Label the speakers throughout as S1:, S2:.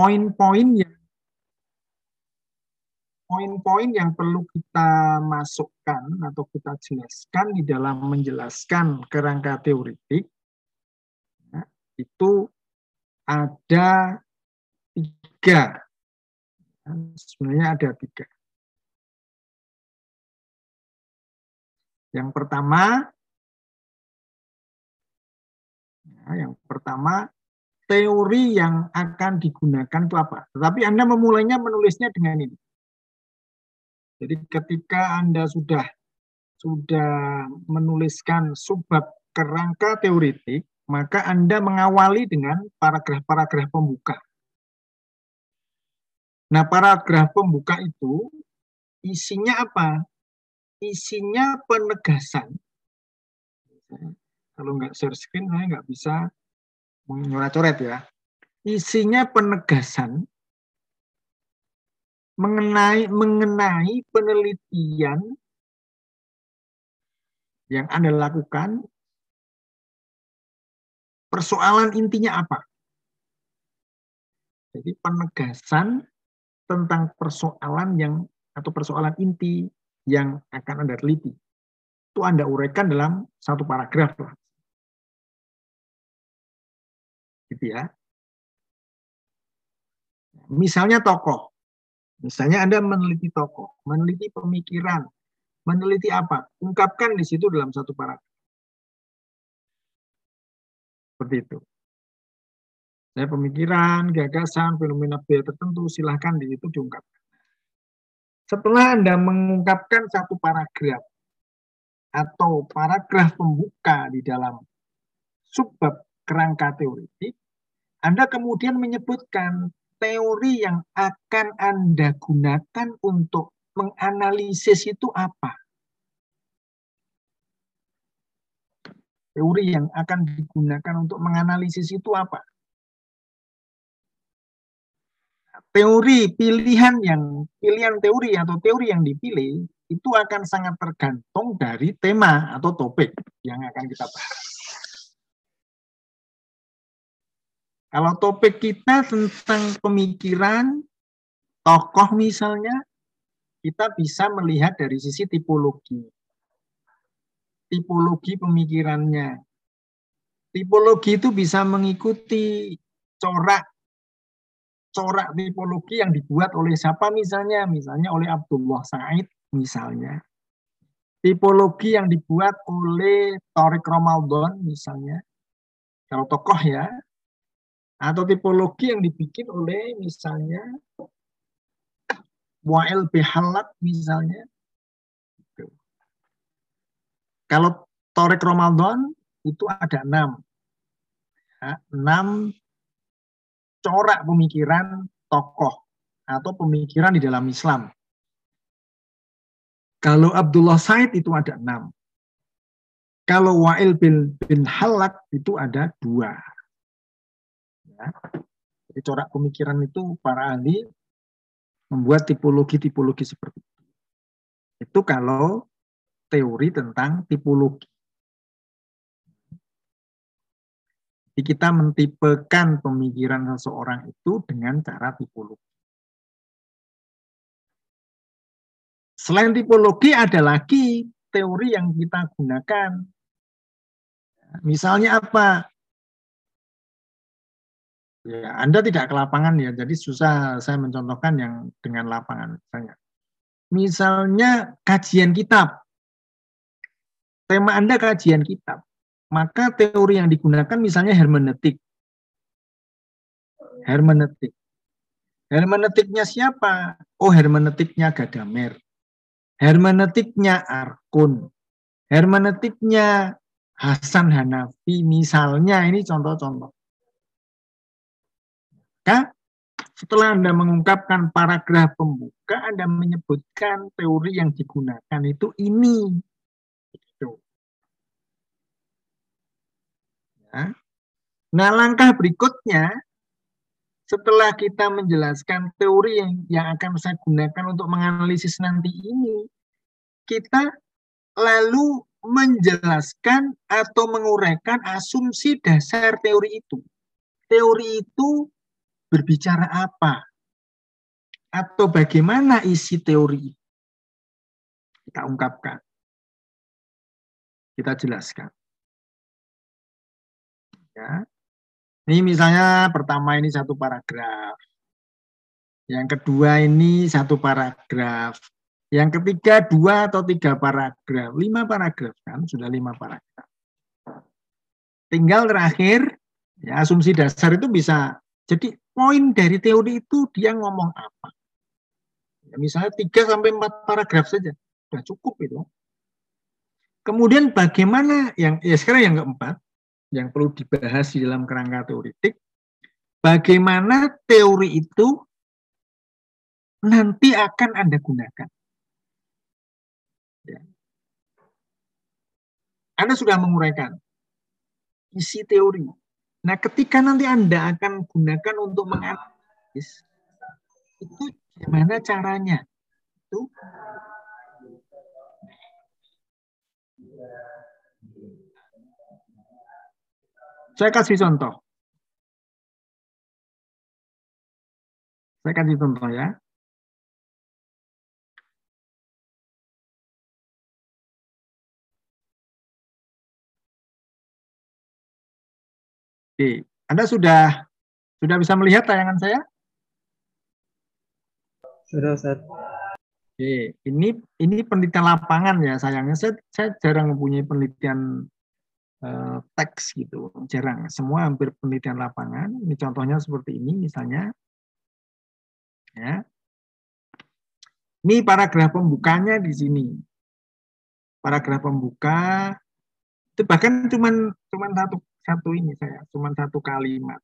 S1: poin-poin yang poin-poin yang perlu kita masukkan atau kita jelaskan di dalam menjelaskan kerangka teoritik ya, itu ada tiga. Ya, sebenarnya ada tiga. Yang pertama, ya, yang pertama teori yang akan digunakan itu apa? Tetapi Anda memulainya menulisnya dengan ini. Jadi ketika Anda sudah sudah menuliskan subbab kerangka teoritik, maka Anda mengawali dengan paragraf-paragraf pembuka. Nah, paragraf pembuka itu isinya apa? Isinya penegasan. Kalau nggak share screen, saya nggak bisa menyoret-coret ya. Isinya penegasan mengenai mengenai penelitian yang Anda lakukan persoalan intinya apa? Jadi penegasan tentang persoalan yang atau persoalan inti yang akan Anda teliti. Itu Anda uraikan dalam satu paragraf lah. Gitu ya. Misalnya tokoh. Misalnya Anda meneliti tokoh, meneliti pemikiran, meneliti apa? Ungkapkan di situ dalam satu paragraf. Seperti itu. Saya pemikiran, gagasan, fenomena biaya tertentu, silahkan di situ diungkapkan. Setelah Anda mengungkapkan satu paragraf atau paragraf pembuka di dalam subbab kerangka teoritik, Anda kemudian menyebutkan teori yang akan Anda gunakan untuk menganalisis itu apa? Teori yang akan digunakan untuk menganalisis itu apa? Teori pilihan yang pilihan teori atau teori yang dipilih itu akan sangat tergantung dari tema atau topik yang akan kita bahas. Kalau topik kita tentang pemikiran tokoh misalnya, kita bisa melihat dari sisi tipologi. Tipologi pemikirannya. Tipologi itu bisa mengikuti corak corak tipologi yang dibuat oleh siapa misalnya, misalnya oleh Abdullah Said misalnya. Tipologi yang dibuat oleh Torik Ramadan misalnya. Kalau tokoh ya, atau tipologi yang dibikin oleh misalnya Wa'il Bihalat misalnya. Kalau Torek Ramadan itu ada enam. Ya, enam corak pemikiran tokoh atau pemikiran di dalam Islam. Kalau Abdullah Said itu ada enam. Kalau Wa'il bin, bin Halak itu ada dua. Ya. Jadi corak pemikiran itu para ahli membuat tipologi-tipologi seperti itu. Itu kalau teori tentang tipologi. Jadi kita mentipekan pemikiran seseorang itu dengan cara tipologi. Selain tipologi ada lagi teori yang kita gunakan. Misalnya apa? Ya, Anda tidak ke lapangan ya, jadi susah saya mencontohkan yang dengan lapangan misalnya. Misalnya kajian kitab. Tema Anda kajian kitab. Maka teori yang digunakan misalnya hermeneutik. Hermeneutik. Hermeneutiknya siapa? Oh, hermeneutiknya Gadamer. Hermeneutiknya Arkun. Hermeneutiknya Hasan Hanafi. Misalnya ini contoh-contoh. Maka setelah Anda mengungkapkan paragraf pembuka, Anda menyebutkan teori yang digunakan itu ini. Gitu. Ya. Nah, langkah berikutnya, setelah kita menjelaskan teori yang, yang akan saya gunakan untuk menganalisis nanti ini, kita lalu menjelaskan atau menguraikan asumsi dasar teori itu. Teori itu berbicara apa? Atau bagaimana isi teori? Kita ungkapkan. Kita jelaskan. Ya. Ini misalnya pertama ini satu paragraf. Yang kedua ini satu paragraf. Yang ketiga dua atau tiga paragraf. Lima paragraf kan, sudah lima paragraf. Tinggal terakhir, ya, asumsi dasar itu bisa. Jadi poin dari teori itu dia ngomong apa. Ya, misalnya tiga sampai empat paragraf saja. Sudah cukup itu. Kemudian bagaimana yang ya sekarang yang keempat yang perlu dibahas di dalam kerangka teoritik, bagaimana teori itu nanti akan Anda gunakan. Ya. Anda sudah menguraikan isi teori. Nah, ketika nanti Anda akan gunakan untuk menganalisis, itu gimana caranya? Itu saya kasih contoh. Saya kasih contoh ya. Oke, Anda sudah sudah bisa melihat tayangan saya?
S2: Sudah, Ustaz.
S1: Oke, ini ini penelitian lapangan ya sayangnya saya, saya jarang mempunyai penelitian uh, teks gitu, jarang. Semua hampir penelitian lapangan. Ini contohnya seperti ini misalnya. Ya. Ini paragraf pembukanya di sini. Paragraf pembuka itu bahkan cuman cuman satu satu ini saya, cuma satu kalimat.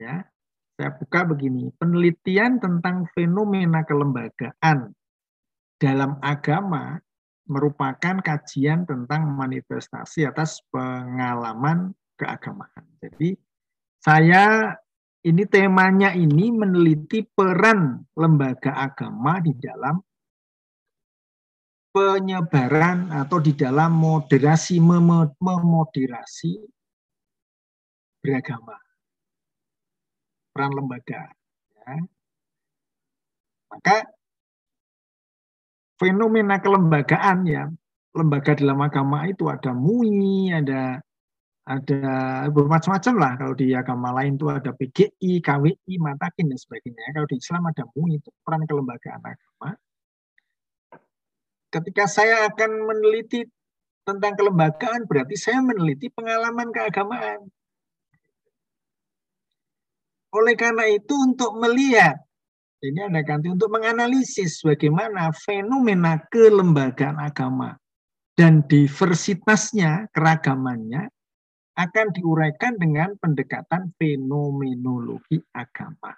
S1: Ya, saya buka begini, penelitian tentang fenomena kelembagaan dalam agama merupakan kajian tentang manifestasi atas pengalaman keagamaan. Jadi saya ini temanya ini meneliti peran lembaga agama di dalam penyebaran atau di dalam moderasi memoderasi beragama peran lembaga ya. maka fenomena kelembagaan ya lembaga dalam agama itu ada MUI ada ada bermacam-macam lah kalau di agama lain itu ada PGI, KWI, Matakin dan sebagainya. Kalau di Islam ada MUI itu peran kelembagaan agama ketika saya akan meneliti tentang kelembagaan, berarti saya meneliti pengalaman keagamaan. Oleh karena itu, untuk melihat, ini ada ganti untuk menganalisis bagaimana fenomena kelembagaan agama dan diversitasnya, keragamannya, akan diuraikan dengan pendekatan fenomenologi agama.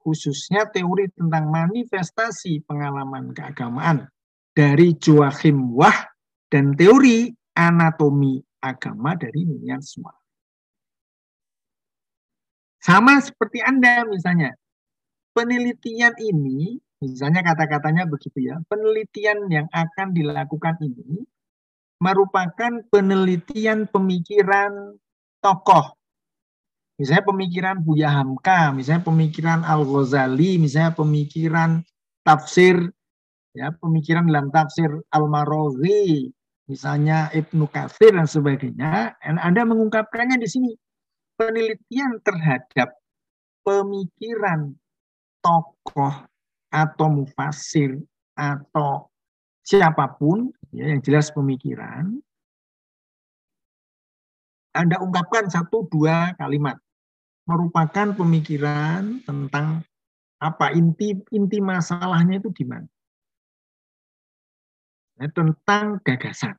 S1: Khususnya teori tentang manifestasi pengalaman keagamaan dari Joachim Wah dan teori anatomi agama dari Minian semua. Sama seperti Anda misalnya. Penelitian ini, misalnya kata-katanya begitu ya, penelitian yang akan dilakukan ini merupakan penelitian pemikiran tokoh. Misalnya pemikiran Buya Hamka, misalnya pemikiran Al-Ghazali, misalnya pemikiran tafsir ya pemikiran dalam tafsir Al-Marazi, misalnya Ibnu Katsir dan sebagainya, Anda mengungkapkannya di sini. Penelitian terhadap pemikiran tokoh atau mufasir atau siapa pun ya, yang jelas pemikiran Anda ungkapkan satu dua kalimat merupakan pemikiran tentang apa inti inti masalahnya itu di mana ya, tentang gagasan.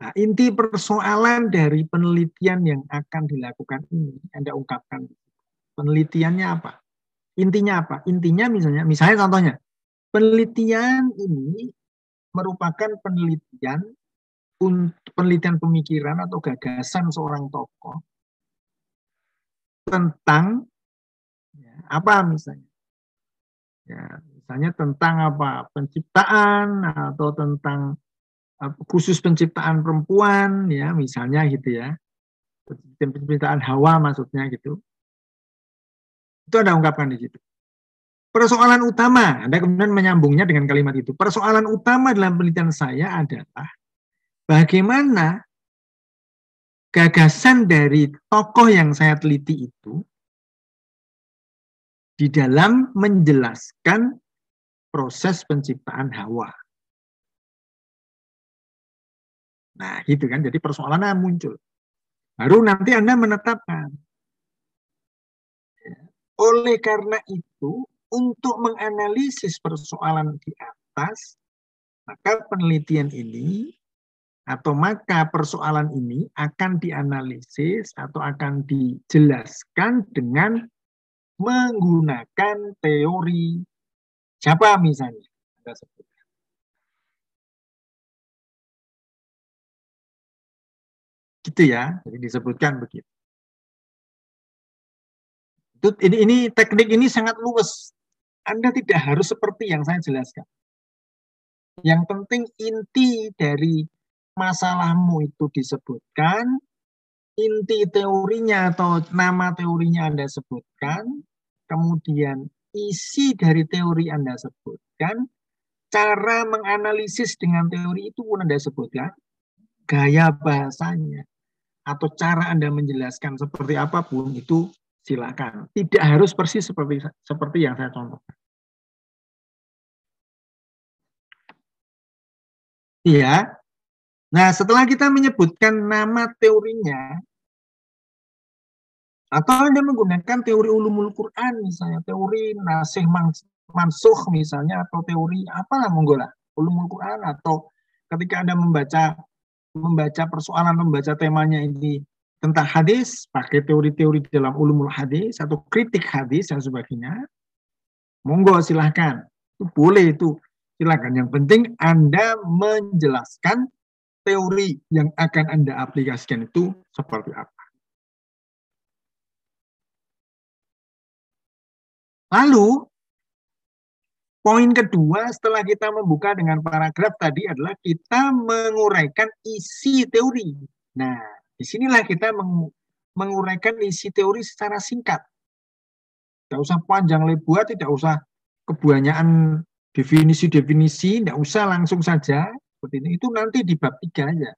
S1: Nah, inti persoalan dari penelitian yang akan dilakukan ini Anda ungkapkan. Penelitiannya apa? Intinya apa? Intinya misalnya, misalnya contohnya, penelitian ini merupakan penelitian penelitian pemikiran atau gagasan seorang tokoh tentang ya, apa misalnya ya, misalnya tentang apa penciptaan atau tentang khusus penciptaan perempuan ya misalnya gitu ya penciptaan Hawa maksudnya gitu Itu Anda ungkapkan di situ. Persoalan utama, Anda kemudian menyambungnya dengan kalimat itu. Persoalan utama dalam penelitian saya adalah bagaimana gagasan dari tokoh yang saya teliti itu di dalam menjelaskan proses penciptaan Hawa. Nah, gitu kan. Jadi persoalannya muncul. Baru nanti Anda menetapkan. Oleh karena itu, untuk menganalisis persoalan di atas, maka penelitian ini atau maka persoalan ini akan dianalisis atau akan dijelaskan dengan menggunakan teori siapa misalnya Anda sebut. Gitu ya, jadi disebutkan begitu. Ini, ini teknik ini sangat luas anda tidak harus seperti yang saya jelaskan. Yang penting inti dari masalahmu itu disebutkan, inti teorinya atau nama teorinya Anda sebutkan, kemudian isi dari teori Anda sebutkan, cara menganalisis dengan teori itu pun Anda sebutkan, gaya bahasanya, atau cara Anda menjelaskan seperti apa pun itu silakan. Tidak harus persis seperti seperti yang saya contohkan. Iya. Nah, setelah kita menyebutkan nama teorinya, atau Anda menggunakan teori ulumul Quran misalnya, teori nasih mansuh misalnya, atau teori apalah monggo ulumul Quran, atau ketika Anda membaca membaca persoalan, membaca temanya ini tentang hadis, pakai teori-teori dalam ulumul hadis, atau kritik hadis dan sebagainya, monggo silahkan. Itu boleh itu silakan. Yang penting Anda menjelaskan teori yang akan Anda aplikasikan itu seperti apa. Lalu, poin kedua setelah kita membuka dengan paragraf tadi adalah kita menguraikan isi teori. Nah, di sinilah kita menguraikan isi teori secara singkat. Tidak usah panjang lebar, tidak usah kebanyakan definisi-definisi, tidak usah langsung saja seperti ini. Itu nanti di bab tiga aja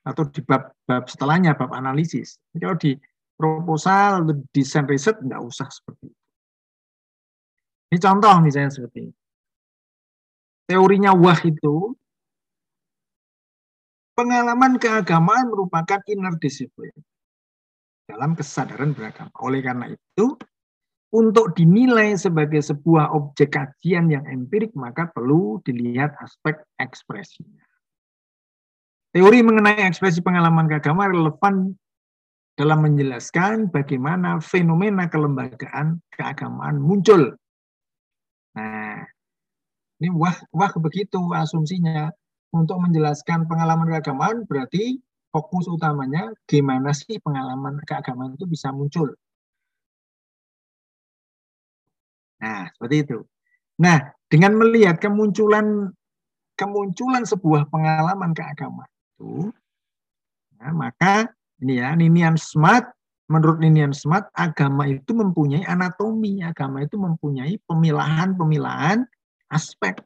S1: atau di bab, bab setelahnya bab analisis. Kalau di proposal desain riset tidak usah seperti itu. Ini contoh misalnya seperti ini. Teorinya wah itu pengalaman keagamaan merupakan inner discipline dalam kesadaran beragama. Oleh karena itu, untuk dinilai sebagai sebuah objek kajian yang empirik, maka perlu dilihat aspek ekspresinya. Teori mengenai ekspresi pengalaman keagamaan relevan dalam menjelaskan bagaimana fenomena kelembagaan keagamaan muncul. Nah, ini wah, wah begitu asumsinya. Untuk menjelaskan pengalaman keagamaan berarti fokus utamanya gimana sih pengalaman keagamaan itu bisa muncul. Nah, seperti itu. Nah, dengan melihat kemunculan kemunculan sebuah pengalaman keagamaan itu, nah, maka ini ya, Ninian Smart, menurut Ninian Smart, agama itu mempunyai anatomi, agama itu mempunyai pemilahan-pemilahan aspek.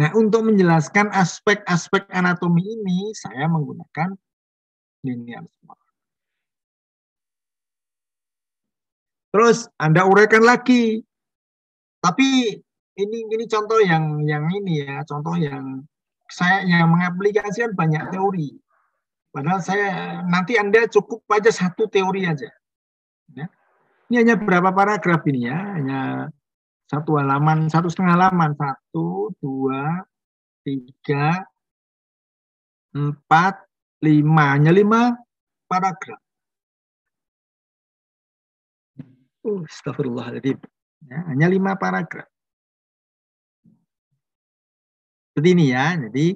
S1: Nah, untuk menjelaskan aspek-aspek anatomi ini, saya menggunakan Ninian Smart. Terus Anda uraikan lagi. Tapi ini ini contoh yang yang ini ya, contoh yang saya yang mengaplikasikan banyak teori. Padahal saya nanti Anda cukup aja satu teori aja. Ya. Ini hanya berapa paragraf ini ya, hanya satu halaman, satu setengah halaman, satu, dua, tiga, empat, lima, hanya lima paragraf. Uh, astagfirullahaladzim. Ya, hanya lima paragraf. Seperti ini ya. Jadi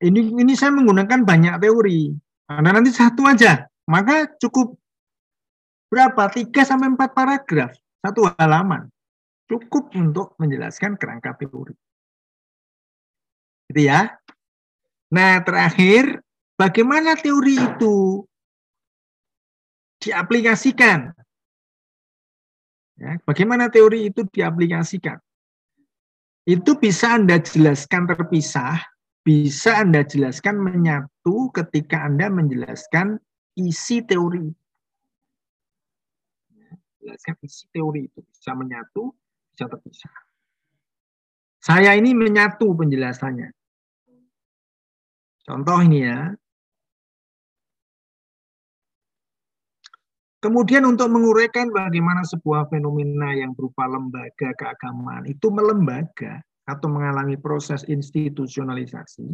S1: ini ini saya menggunakan banyak teori. Anda nanti satu aja, maka cukup berapa? Tiga sampai empat paragraf, satu halaman. Cukup untuk menjelaskan kerangka teori. Gitu ya. Nah, terakhir, bagaimana teori itu diaplikasikan. Ya, bagaimana teori itu diaplikasikan? Itu bisa Anda jelaskan terpisah, bisa Anda jelaskan menyatu ketika Anda menjelaskan isi teori. Jelaskan isi teori itu bisa menyatu, bisa terpisah. Saya ini menyatu penjelasannya. Contoh ini ya, Kemudian untuk menguraikan bagaimana sebuah fenomena yang berupa lembaga keagamaan itu melembaga atau mengalami proses institusionalisasi,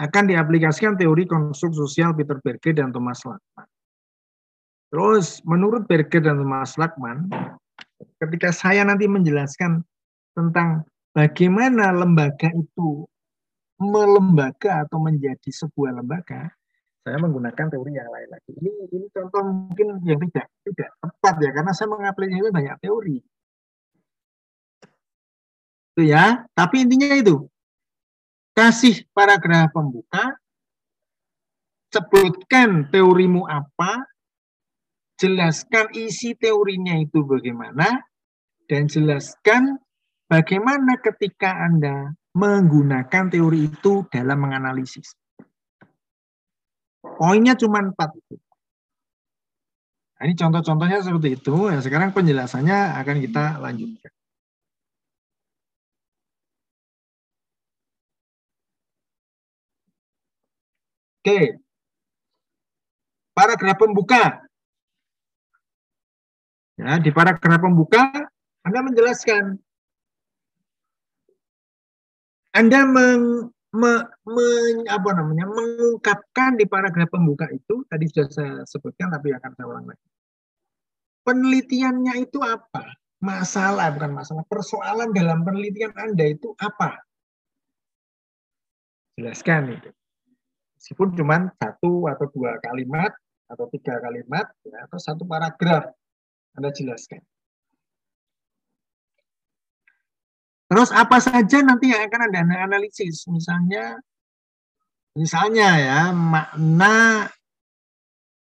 S1: akan diaplikasikan teori konstruk sosial Peter Berger dan Thomas Lackman. Terus menurut Berger dan Thomas Lackman, ketika saya nanti menjelaskan tentang bagaimana lembaga itu melembaga atau menjadi sebuah lembaga, saya menggunakan teori yang lain lagi. Ini ini contoh mungkin yang tidak tidak tepat ya karena saya mengaplikasikan banyak teori. Itu ya, tapi intinya itu. Kasih paragraf pembuka, sebutkan teorimu apa, jelaskan isi teorinya itu bagaimana, dan jelaskan bagaimana ketika Anda menggunakan teori itu dalam menganalisis. Poinnya cuma empat. Nah, ini contoh-contohnya seperti itu. Ya, sekarang penjelasannya akan kita lanjutkan. Oke. Paragraf pembuka. Ya, di paragraf pembuka Anda menjelaskan Anda meng, me, me, apa namanya mengungkapkan di paragraf pembuka itu tadi sudah saya sebutkan tapi akan saya ulang lagi. Penelitiannya itu apa? Masalah bukan masalah, persoalan dalam penelitian Anda itu apa? Jelaskan itu. Meskipun cuma satu atau dua kalimat atau tiga kalimat ya, atau satu paragraf Anda jelaskan. Terus apa saja nanti yang akan Anda analisis? Misalnya misalnya ya makna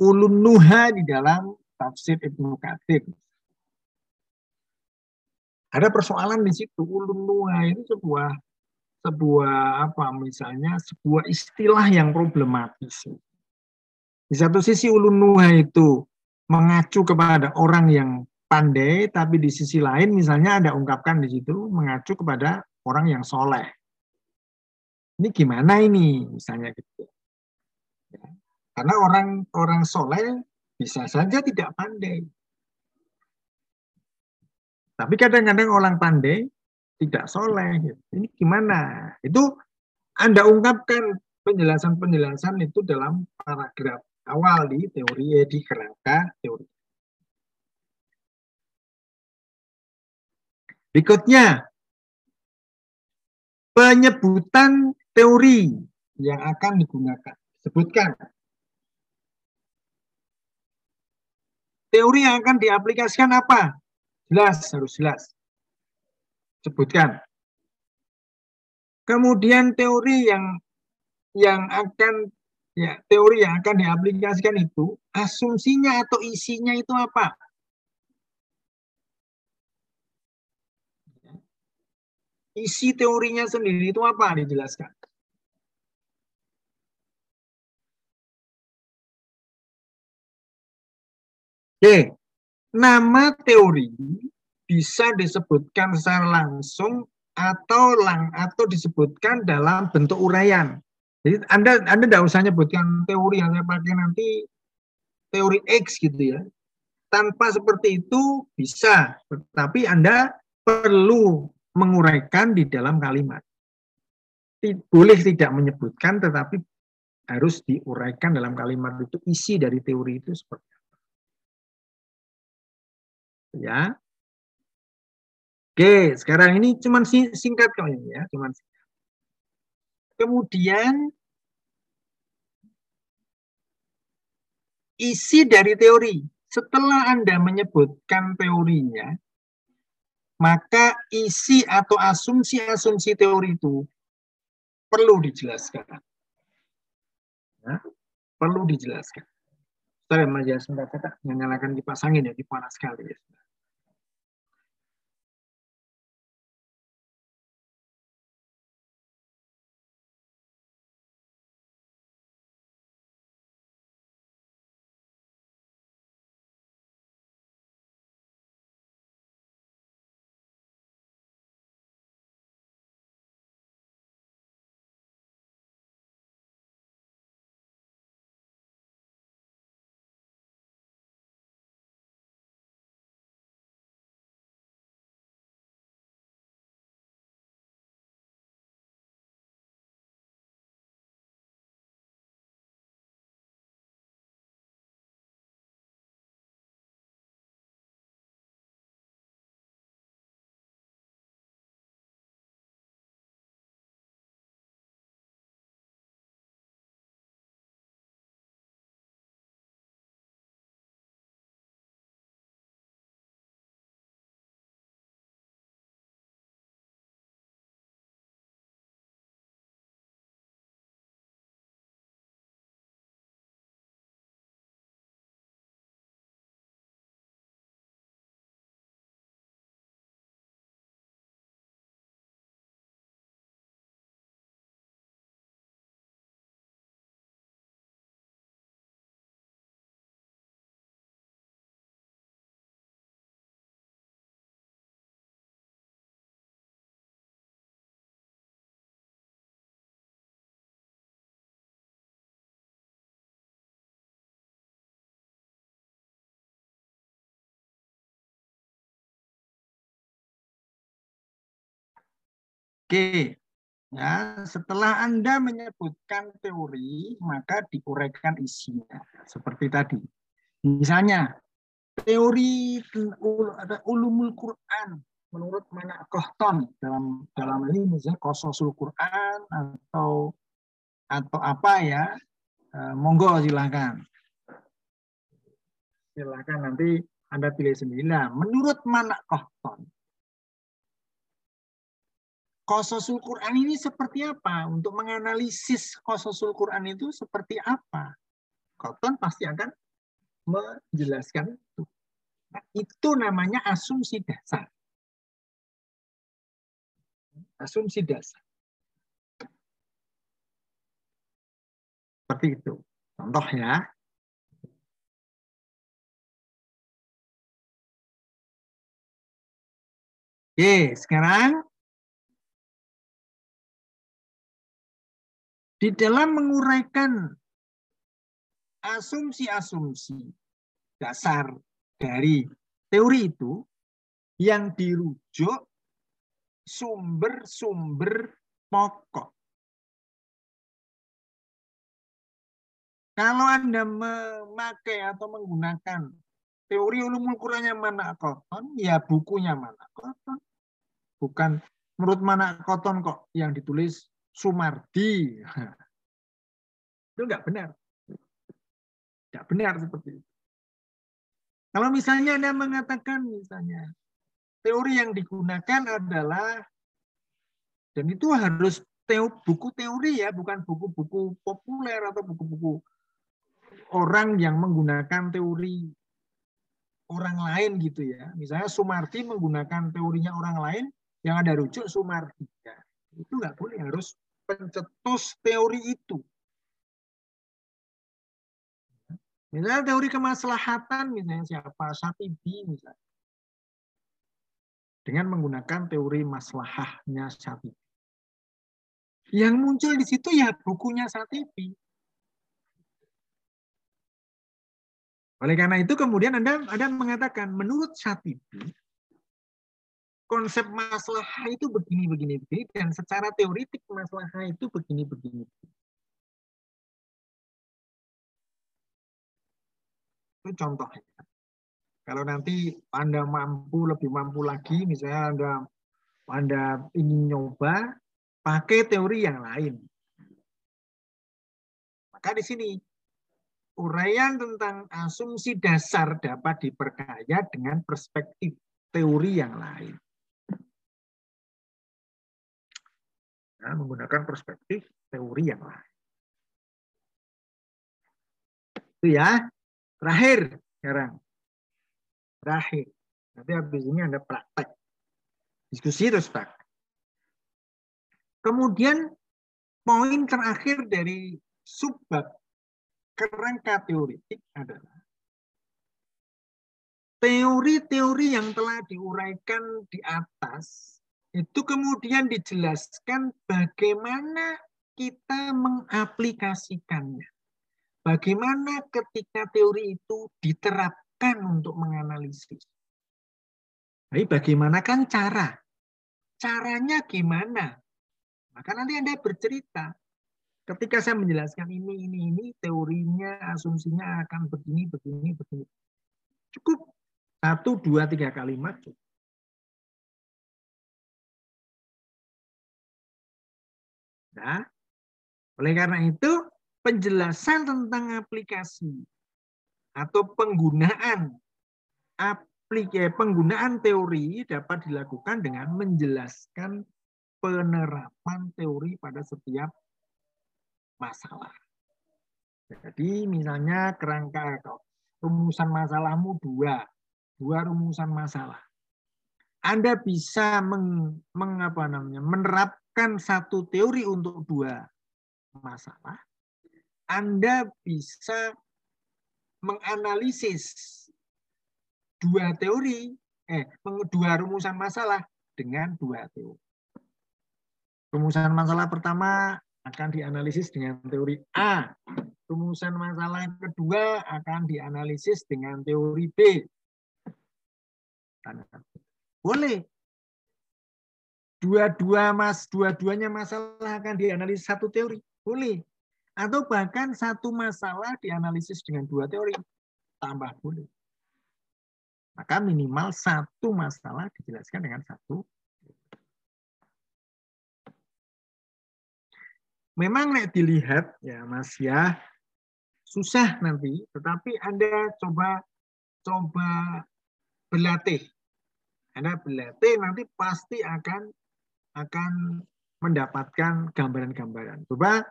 S1: ulun nuha di dalam tafsir Ibnu Katsir. Ada persoalan di situ ulun nuha itu sebuah sebuah apa misalnya sebuah istilah yang problematis. Di satu sisi ulun nuha itu mengacu kepada orang yang pandai, tapi di sisi lain misalnya ada ungkapkan di situ mengacu kepada orang yang soleh. Ini gimana ini misalnya gitu. Ya. Karena orang orang soleh bisa saja tidak pandai. Tapi kadang-kadang orang pandai tidak soleh. Gitu. Ini gimana? Itu Anda ungkapkan penjelasan-penjelasan itu dalam paragraf awal di teori eh, di kerangka teori. Berikutnya, penyebutan teori yang akan digunakan. Sebutkan. Teori yang akan diaplikasikan apa? Jelas, harus jelas. Sebutkan. Kemudian teori yang yang akan ya teori yang akan diaplikasikan itu asumsinya atau isinya itu apa? isi teorinya sendiri itu apa dijelaskan. Oke, nama teori bisa disebutkan secara langsung atau lang atau disebutkan dalam bentuk uraian. Jadi Anda Anda tidak usah nyebutkan teori yang saya pakai nanti teori X gitu ya. Tanpa seperti itu bisa, tetapi Anda perlu menguraikan di dalam kalimat. Boleh tidak menyebutkan, tetapi harus diuraikan dalam kalimat itu isi dari teori itu seperti apa. Ya. Oke, sekarang ini cuma singkat kok ini ya, cuma singkat. Kemudian isi dari teori. Setelah Anda menyebutkan teorinya, maka isi atau asumsi-asumsi teori itu perlu dijelaskan. Ya, perlu dijelaskan. Mas ya, sebentar kata nyalakan kipas angin ya, panas sekali ya. Oke, ya setelah Anda menyebutkan teori, maka diuraikan isinya. Seperti tadi. Misalnya, teori ulumul Quran menurut mana kohton dalam dalam ini misalnya kososul Quran atau atau apa ya eh, monggo silahkan silahkan nanti anda pilih sendiri nah menurut mana kohton kososul Quran ini seperti apa? Untuk menganalisis kososul Quran itu seperti apa? Koton pasti akan menjelaskan itu. Nah, itu namanya asumsi dasar. Asumsi dasar. Seperti itu. Contoh ya. Oke, sekarang Di dalam menguraikan asumsi-asumsi dasar dari teori itu yang dirujuk sumber-sumber pokok. Kalau Anda memakai atau menggunakan teori ulumul Quran yang mana koton, ya bukunya mana koton. Bukan menurut mana koton kok yang ditulis Sumardi. Itu nggak benar. Nggak benar seperti itu. Kalau misalnya Anda mengatakan misalnya teori yang digunakan adalah dan itu harus teo, buku teori ya, bukan buku-buku populer atau buku-buku orang yang menggunakan teori orang lain gitu ya. Misalnya Sumardi menggunakan teorinya orang lain yang ada rujuk Sumardi. Ya, itu nggak boleh harus pencetus teori itu. Misalnya teori kemaslahatan, misalnya siapa? Satibi misalnya. Dengan menggunakan teori maslahahnya Satibi. Yang muncul di situ ya bukunya Satibi. Oleh karena itu kemudian Anda, Anda mengatakan menurut Satibi, konsep masalah itu begini begini begini dan secara teoritik masalah itu begini begini. Itu contohnya. Kalau nanti Anda mampu lebih mampu lagi, misalnya Anda Anda ingin nyoba pakai teori yang lain. Maka di sini uraian tentang asumsi dasar dapat diperkaya dengan perspektif teori yang lain. Ya, menggunakan perspektif teori yang lain. Itu ya. Terakhir sekarang. Terakhir. Nanti habis ini ada praktek. Diskusi terus praktek. Kemudian poin terakhir dari subbab kerangka teoritik adalah teori-teori yang telah diuraikan di atas itu kemudian dijelaskan bagaimana kita mengaplikasikannya. Bagaimana ketika teori itu diterapkan untuk menganalisis. Tapi bagaimana kan cara? Caranya gimana? Maka nanti Anda bercerita. Ketika saya menjelaskan ini, ini, ini, teorinya, asumsinya akan begini, begini, begini. Cukup satu, dua, tiga kalimat. Nah, oleh karena itu, penjelasan tentang aplikasi atau penggunaan aplikasi penggunaan teori dapat dilakukan dengan menjelaskan penerapan teori pada setiap masalah. Jadi misalnya kerangka rumusan masalahmu dua, dua rumusan masalah. Anda bisa meng, mengapa namanya menerapkan satu teori untuk dua masalah. Anda bisa menganalisis dua teori, eh, dua rumusan masalah dengan dua teori. Rumusan masalah pertama akan dianalisis dengan teori A. Rumusan masalah kedua akan dianalisis dengan teori B. Boleh. Dua-dua mas, dua-duanya masalah akan dianalisis satu teori. Boleh. Atau bahkan satu masalah dianalisis dengan dua teori. Tambah boleh. Maka minimal satu masalah dijelaskan dengan satu. Memang nek dilihat ya Mas ya susah nanti, tetapi Anda coba coba berlatih anda berlatih nanti pasti akan akan mendapatkan gambaran-gambaran. Coba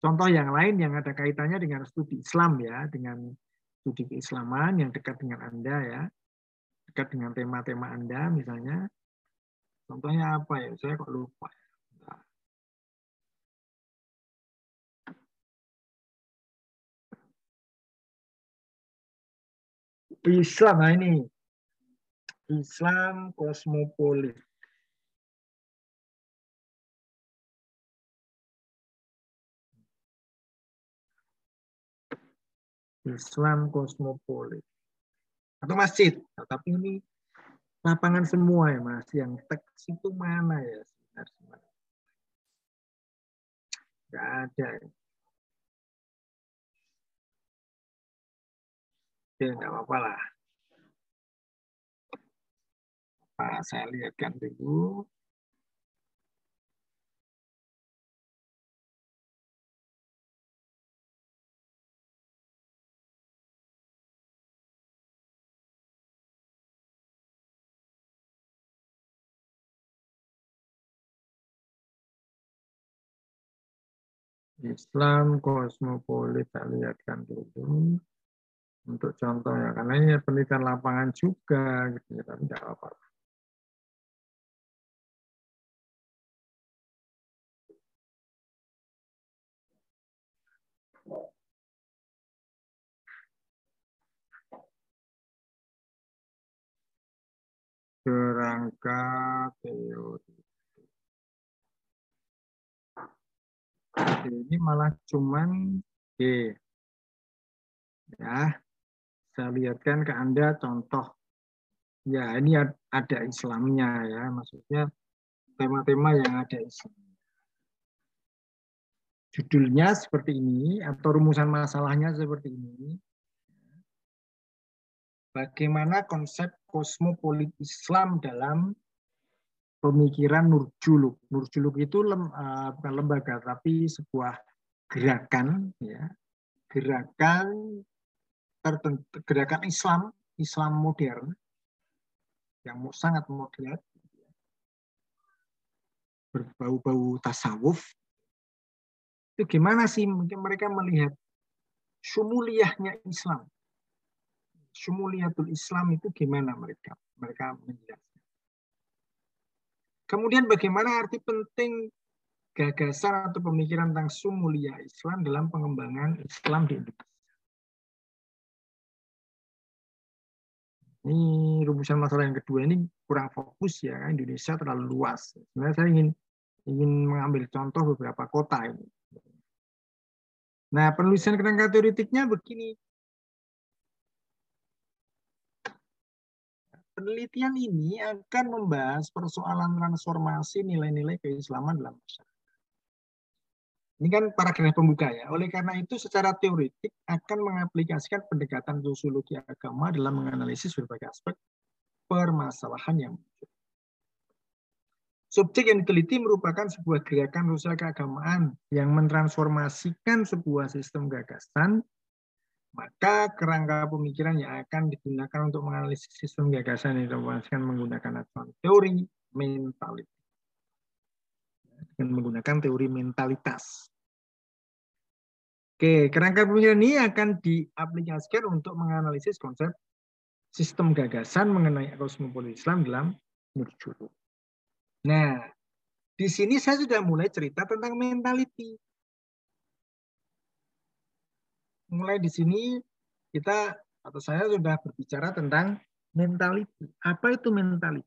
S1: contoh yang lain yang ada kaitannya dengan studi Islam ya, dengan studi keislaman yang dekat dengan Anda ya, dekat dengan tema-tema Anda misalnya. Contohnya apa ya? Saya kok lupa. Islam, nah ini Islam kosmopolit. Islam kosmopolit. Atau masjid. Tapi ini lapangan semua ya mas. Yang teks itu mana ya sebenarnya? Ada. Ya. Oke, nggak apa-apa lah. Nah, saya lihatkan dulu. Islam kosmopolit saya lihatkan dulu untuk contohnya karena ini penelitian lapangan juga gitu ya tapi tidak apa-apa kerangka teori. Ini malah cuman G. Ya, saya lihatkan ke Anda contoh. Ya, ini ada Islamnya ya, maksudnya tema-tema yang ada Islam. Judulnya seperti ini atau rumusan masalahnya seperti ini bagaimana konsep kosmopolit Islam dalam pemikiran Nurjuluk. Nurjuluk itu lem, uh, bukan lembaga tapi sebuah gerakan ya. Gerakan tertentu gerakan Islam, Islam modern yang sangat modern berbau-bau tasawuf itu gimana sih mungkin mereka melihat sumuliyahnya Islam Syumuliyatul Islam itu gimana mereka? Mereka menjelaskan. Kemudian bagaimana arti penting gagasan atau pemikiran tentang sumulia Islam dalam pengembangan Islam di Indonesia. Ini rumusan masalah yang kedua ini kurang fokus ya, Indonesia terlalu luas. Sebenarnya saya ingin ingin mengambil contoh beberapa kota ini. Nah, penulisan kerangka teoritiknya begini. Penelitian ini akan membahas persoalan transformasi nilai-nilai keislaman dalam masyarakat. Ini kan paragraf pembuka ya. Oleh karena itu secara teoritik akan mengaplikasikan pendekatan sosiologi agama dalam menganalisis berbagai aspek permasalahan yang muncul. Subjek yang diteliti merupakan sebuah gerakan sosial keagamaan yang mentransformasikan sebuah sistem gagasan maka kerangka pemikiran yang akan digunakan untuk menganalisis sistem gagasan yang diinformasikan menggunakan acuan teori mentalitas dengan menggunakan teori mentalitas. Oke, kerangka pemikiran ini akan diaplikasikan untuk menganalisis konsep sistem gagasan mengenai kosmopolitan Islam dalam Nurjulu. Nah, di sini saya sudah mulai cerita tentang mentality mulai di sini kita atau saya sudah berbicara tentang mentality. Apa itu mentality?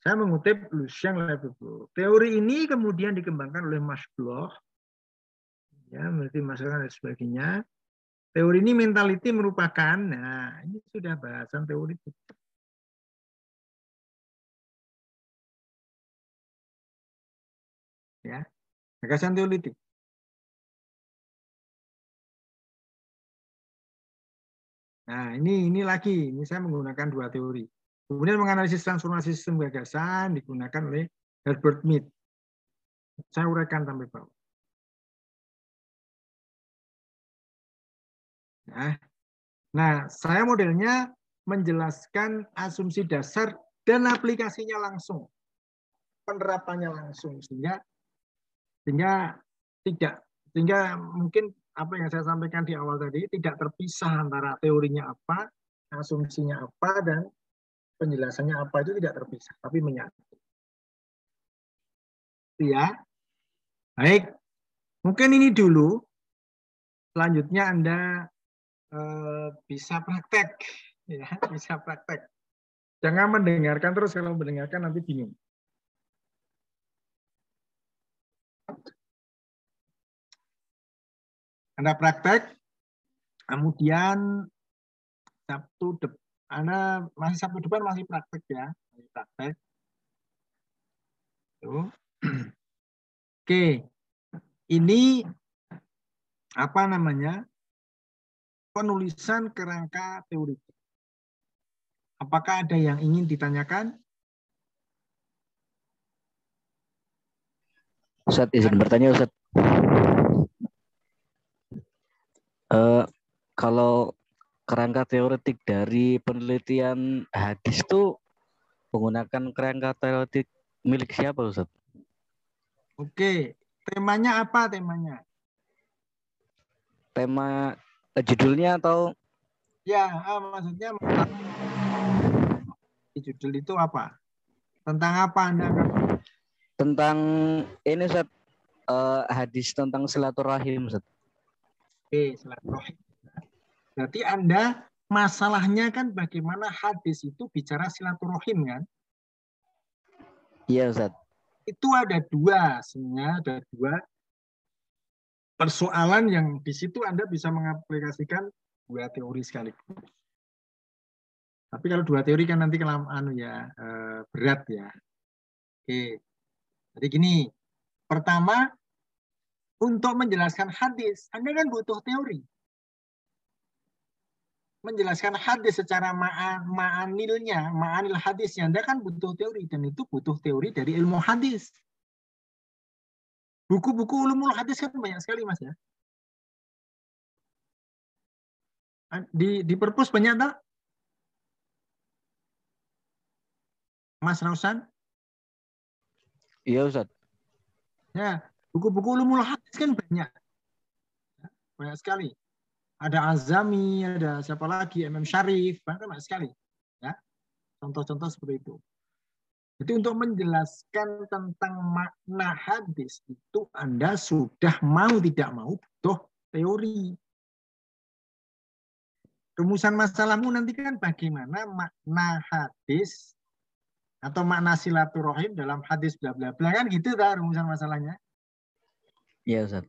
S1: Saya mengutip Lucien Lefebvre. Teori ini kemudian dikembangkan oleh Mas Bloch, ya, berarti masalah dan sebagainya. Teori ini mentality merupakan, nah ini sudah bahasan teori itu. Ya, gagasan teoritik. Nah, ini ini lagi, ini saya menggunakan dua teori. Kemudian menganalisis transformasi sistem gagasan digunakan oleh Herbert Mead. Saya uraikan sampai bawah. Nah, nah, saya modelnya menjelaskan asumsi dasar dan aplikasinya langsung, penerapannya langsung sehingga sehingga tidak sehingga mungkin apa yang saya sampaikan di awal tadi tidak terpisah antara teorinya apa, asumsinya apa, dan penjelasannya apa itu tidak terpisah, tapi menyatu. Ya, baik. Mungkin ini dulu. Selanjutnya Anda eh, bisa praktek, ya, bisa praktek. Jangan mendengarkan terus kalau mendengarkan nanti bingung. Anda praktek, kemudian Sabtu depan, Anda masih Sabtu depan masih praktek ya, masih praktek. Tuh. Oke, ini apa namanya? Penulisan kerangka teori. Apakah ada yang ingin ditanyakan?
S2: Ustaz izin bertanya Ustaz. Uh, kalau kerangka teoretik dari penelitian hadis itu menggunakan kerangka teoretik milik siapa Ustaz?
S1: Oke, temanya apa temanya?
S2: Tema eh, judulnya atau?
S1: Ya, ah, maksudnya judul itu apa? Tentang apa Anda?
S2: Tentang ini Ustaz, uh, hadis tentang silaturahim Ustaz.
S1: Oke, silaturahim. Berarti Anda masalahnya kan bagaimana hadis itu bicara silaturahim kan?
S2: Iya, Ustaz.
S1: Itu ada dua, sebenarnya ada dua persoalan yang di situ Anda bisa mengaplikasikan dua teori sekaligus. Tapi kalau dua teori kan nanti kelam anu ya eh, berat ya. Oke. Jadi gini, pertama untuk menjelaskan hadis, Anda kan butuh teori. Menjelaskan hadis secara ma'anilnya, ma'anil hadisnya, Anda kan butuh teori. Dan itu butuh teori dari ilmu hadis. Buku-buku ulumul hadis kan banyak sekali, Mas ya. Di, di perpus banyak tak? Mas Rausan?
S2: Iya, Ustaz.
S1: Ya, Buku-buku ulumul hadis kan banyak. Banyak sekali. ada Azami, ada siapa lagi, MM Syarif, bahkan banyak sekali. Ya, contoh-contoh seperti itu. Jadi untuk menjelaskan tentang makna hadis itu Anda sudah mau tidak mau butuh teori. Rumusan masalahmu nanti kan bagaimana makna hadis atau makna silaturahim dalam hadis bla bla bla kan gitu kan rumusan masalahnya.
S2: Iya Ustaz.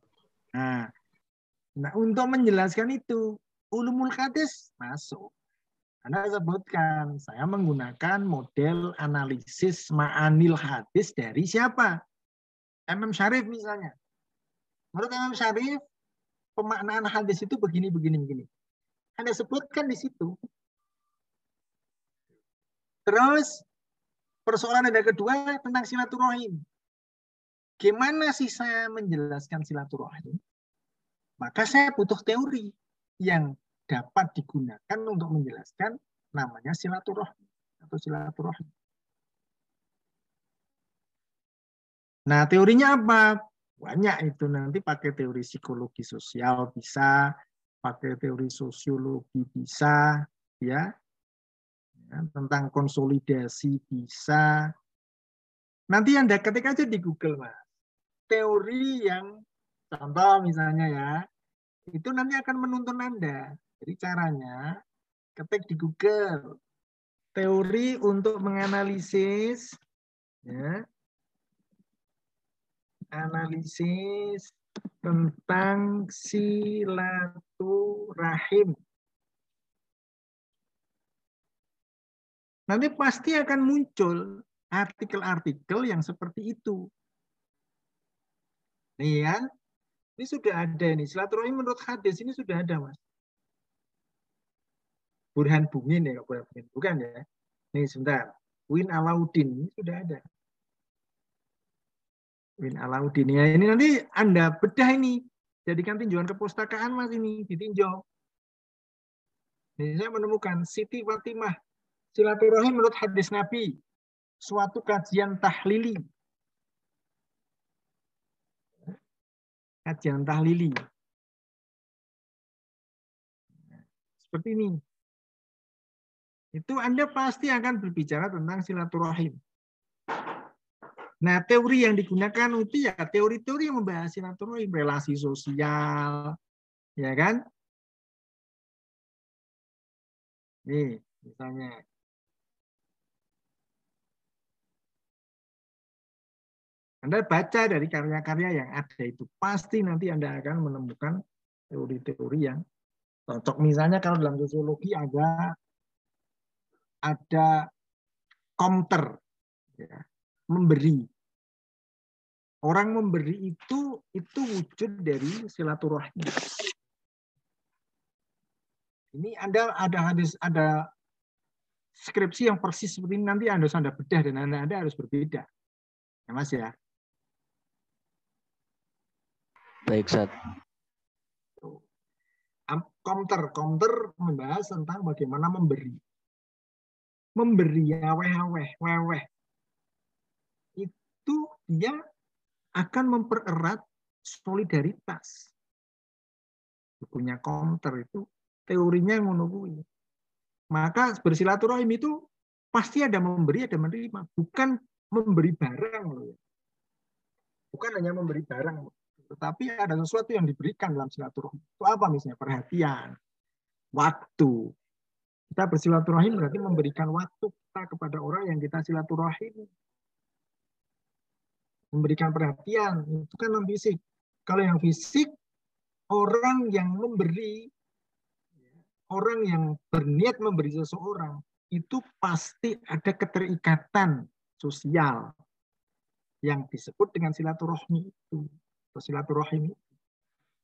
S1: Nah, nah untuk menjelaskan itu ulumul hadis masuk. Anda sebutkan, saya menggunakan model analisis ma'anil hadis dari siapa? MM Syarif misalnya. Menurut MM Syarif, pemaknaan hadis itu begini, begini, begini. Anda sebutkan di situ. Terus, persoalan ada kedua tentang silaturahim. Gimana sih saya menjelaskan silaturahim? Maka saya butuh teori yang dapat digunakan untuk menjelaskan namanya silaturahmi atau silaturahmi. Nah, teorinya apa? Banyak itu nanti pakai teori psikologi sosial bisa, pakai teori sosiologi bisa, ya. ya tentang konsolidasi bisa. Nanti Anda ketik aja di Google, Mas. Teori yang contoh misalnya ya, itu nanti akan menuntun Anda jadi caranya ketik di Google teori untuk menganalisis ya, analisis tentang silaturahim. Nanti pasti akan muncul artikel-artikel yang seperti itu. Nih ya, ini sudah ada nih. Silaturahim menurut hadis ini sudah ada, Mas. Burhan Bungin ya, Burhan Bungin. Bukan ya. Nih sebentar. Win Alauddin ini sudah ada. Win Alauddin ya ini nanti Anda bedah ini. Jadikan tinjauan kepustakaan Mas ini ditinjau. Ini saya menemukan Siti Fatimah silaturahim menurut hadis Nabi. Suatu kajian tahlili. Kajian tahlili. Seperti ini itu Anda pasti akan berbicara tentang silaturahim. Nah, teori yang digunakan itu ya teori-teori yang membahas silaturahim, relasi sosial, ya kan? Nih, misalnya. Anda baca dari karya-karya yang ada itu, pasti nanti Anda akan menemukan teori-teori yang cocok. Misalnya kalau dalam sosiologi ada ada counter ya, memberi. Orang memberi itu itu wujud dari silaturahmi ini anda ada hadis ada skripsi yang persis seperti ini nanti anda anda bedah dan anda, anda harus berbeda. Ya mas ya
S2: baik saat
S1: counter counter membahas tentang bagaimana memberi memberi aweh-aweh, weweh, itu dia akan mempererat solidaritas. Bukunya counter itu teorinya yang menunggu. Maka bersilaturahim itu pasti ada memberi, ada menerima. Bukan memberi barang loh ya. Bukan hanya memberi barang, tetapi ada sesuatu yang diberikan dalam silaturahim. Itu apa misalnya? Perhatian, waktu, kita bersilaturahim berarti memberikan waktu kita kepada orang yang kita silaturahim. Memberikan perhatian, itu kan non fisik. Kalau yang fisik, orang yang memberi, orang yang berniat memberi seseorang, itu pasti ada keterikatan sosial yang disebut dengan silaturahmi itu. Silaturahim.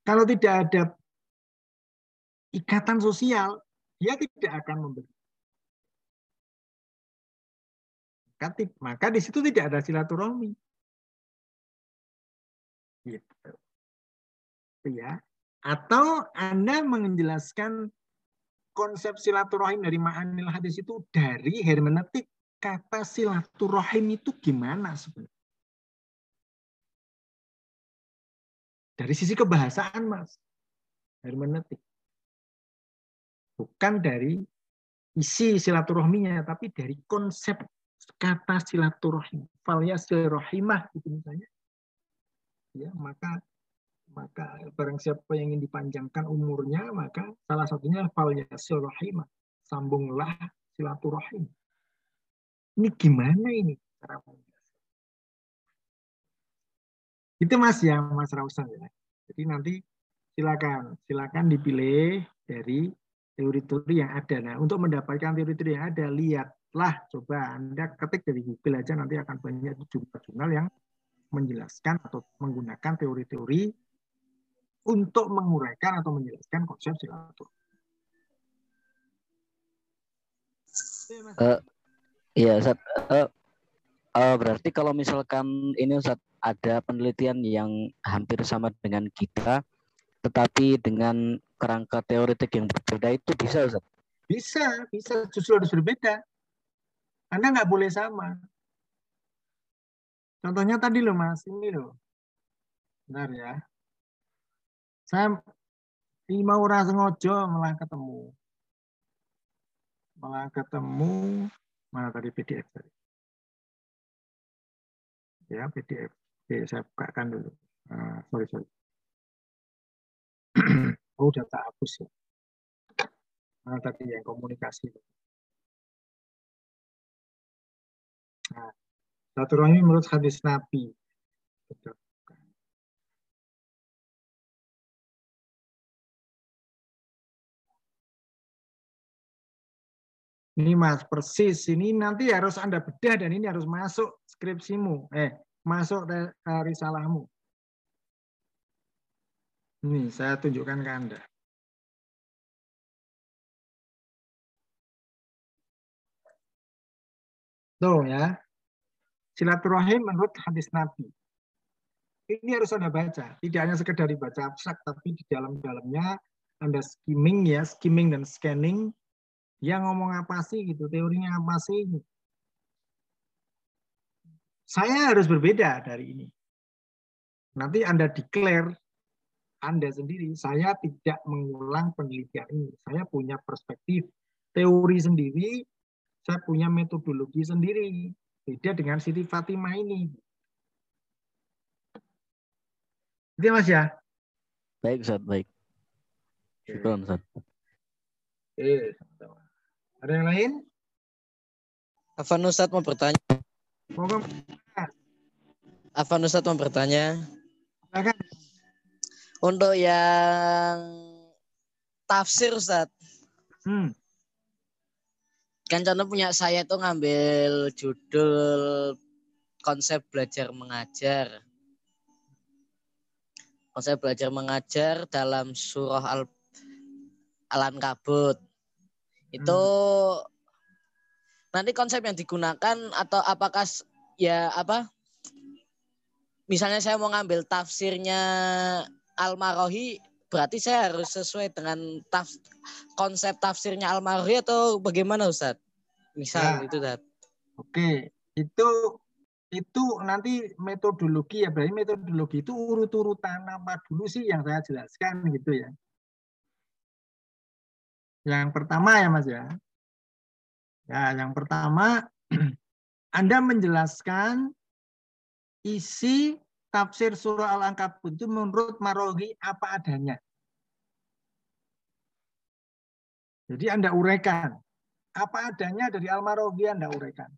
S1: Kalau tidak ada ikatan sosial, dia tidak akan memberi. Maka di situ tidak ada silaturahmi. Gitu. Ya. Atau Anda menjelaskan konsep silaturahim dari ma'anil hadis itu dari hermeneutik kata silaturahim itu gimana sebenarnya? Dari sisi kebahasaan, Mas. Hermeneutik. Bukan dari isi silaturahminya, tapi dari konsep kata silaturahim. Falya silaturahimah gitu misalnya. Ya, maka maka barang siapa yang ingin dipanjangkan umurnya, maka salah satunya falya silaturahimah. Sambunglah silaturahim. Ini gimana ini cara Itu Mas ya, Mas Rausan ya. Jadi nanti silakan, silakan dipilih dari teori-teori yang ada. Nah, untuk mendapatkan teori-teori yang ada, lihatlah, coba Anda ketik dari Google aja nanti akan banyak jurnal-jurnal yang menjelaskan atau menggunakan teori-teori untuk menguraikan atau menjelaskan konsep silaturahmi.
S2: Uh, iya, Ustaz. Uh, uh, berarti kalau misalkan ini Ustaz ada penelitian yang hampir sama dengan kita, tetapi dengan kerangka teoretik yang berbeda itu bisa Ustaz?
S1: Bisa, bisa. Justru harus berbeda. Anda nggak boleh sama. Contohnya tadi loh Mas, ini loh. Bentar ya. Saya mau rasa ngojo malah ketemu. Malah ketemu mana tadi PDF tadi. Ya, PDF. Oke, saya bukakan dulu. Uh, sorry, sorry. oh, udah tak hapus ya. Mana tadi yang komunikasi. Nah, silaturahmi menurut hadis Nabi. Ini mas persis ini nanti harus anda bedah dan ini harus masuk skripsimu, eh masuk ke risalahmu. Ini saya tunjukkan ke anda. Tuh ya, silaturahim menurut hadis Nabi. Ini harus Anda baca. Tidak hanya sekedar dibaca abstrak, tapi di dalam-dalamnya Anda skimming ya, skimming dan scanning dia ngomong apa sih gitu, teorinya apa sih? Saya harus berbeda dari ini. Nanti Anda declare Anda sendiri, saya tidak mengulang penelitian ini. Saya punya perspektif teori sendiri, saya punya metodologi sendiri. Beda dengan Siti Fatimah ini. Itu Mas ya?
S2: Baik, Ustaz, baik. Syukur, Ustaz.
S1: Eh, ada yang lain?
S3: Afan Ustadz mau bertanya.
S1: Moga.
S3: Afan Ustadz mau bertanya. Untuk yang tafsir Ustadz.
S1: Hmm.
S3: Kan contoh punya saya tuh ngambil judul konsep belajar mengajar. Konsep belajar mengajar dalam surah Al Alan Kabut itu hmm. Nanti konsep yang digunakan atau apakah ya apa misalnya saya mau ngambil tafsirnya Al-Marohi berarti saya harus sesuai dengan taf, konsep tafsirnya Al-Marohi atau bagaimana Ustaz? Misal ya. itu Ustaz.
S1: Oke, itu itu nanti metodologi ya berarti metodologi itu urut-urutan apa dulu sih yang saya jelaskan gitu ya. Yang pertama ya Mas ya. Ya, yang pertama Anda menjelaskan isi tafsir surah Al-Ankabut itu menurut Marohi apa adanya. Jadi Anda uraikan. Apa adanya dari Al-Marohi Anda uraikan.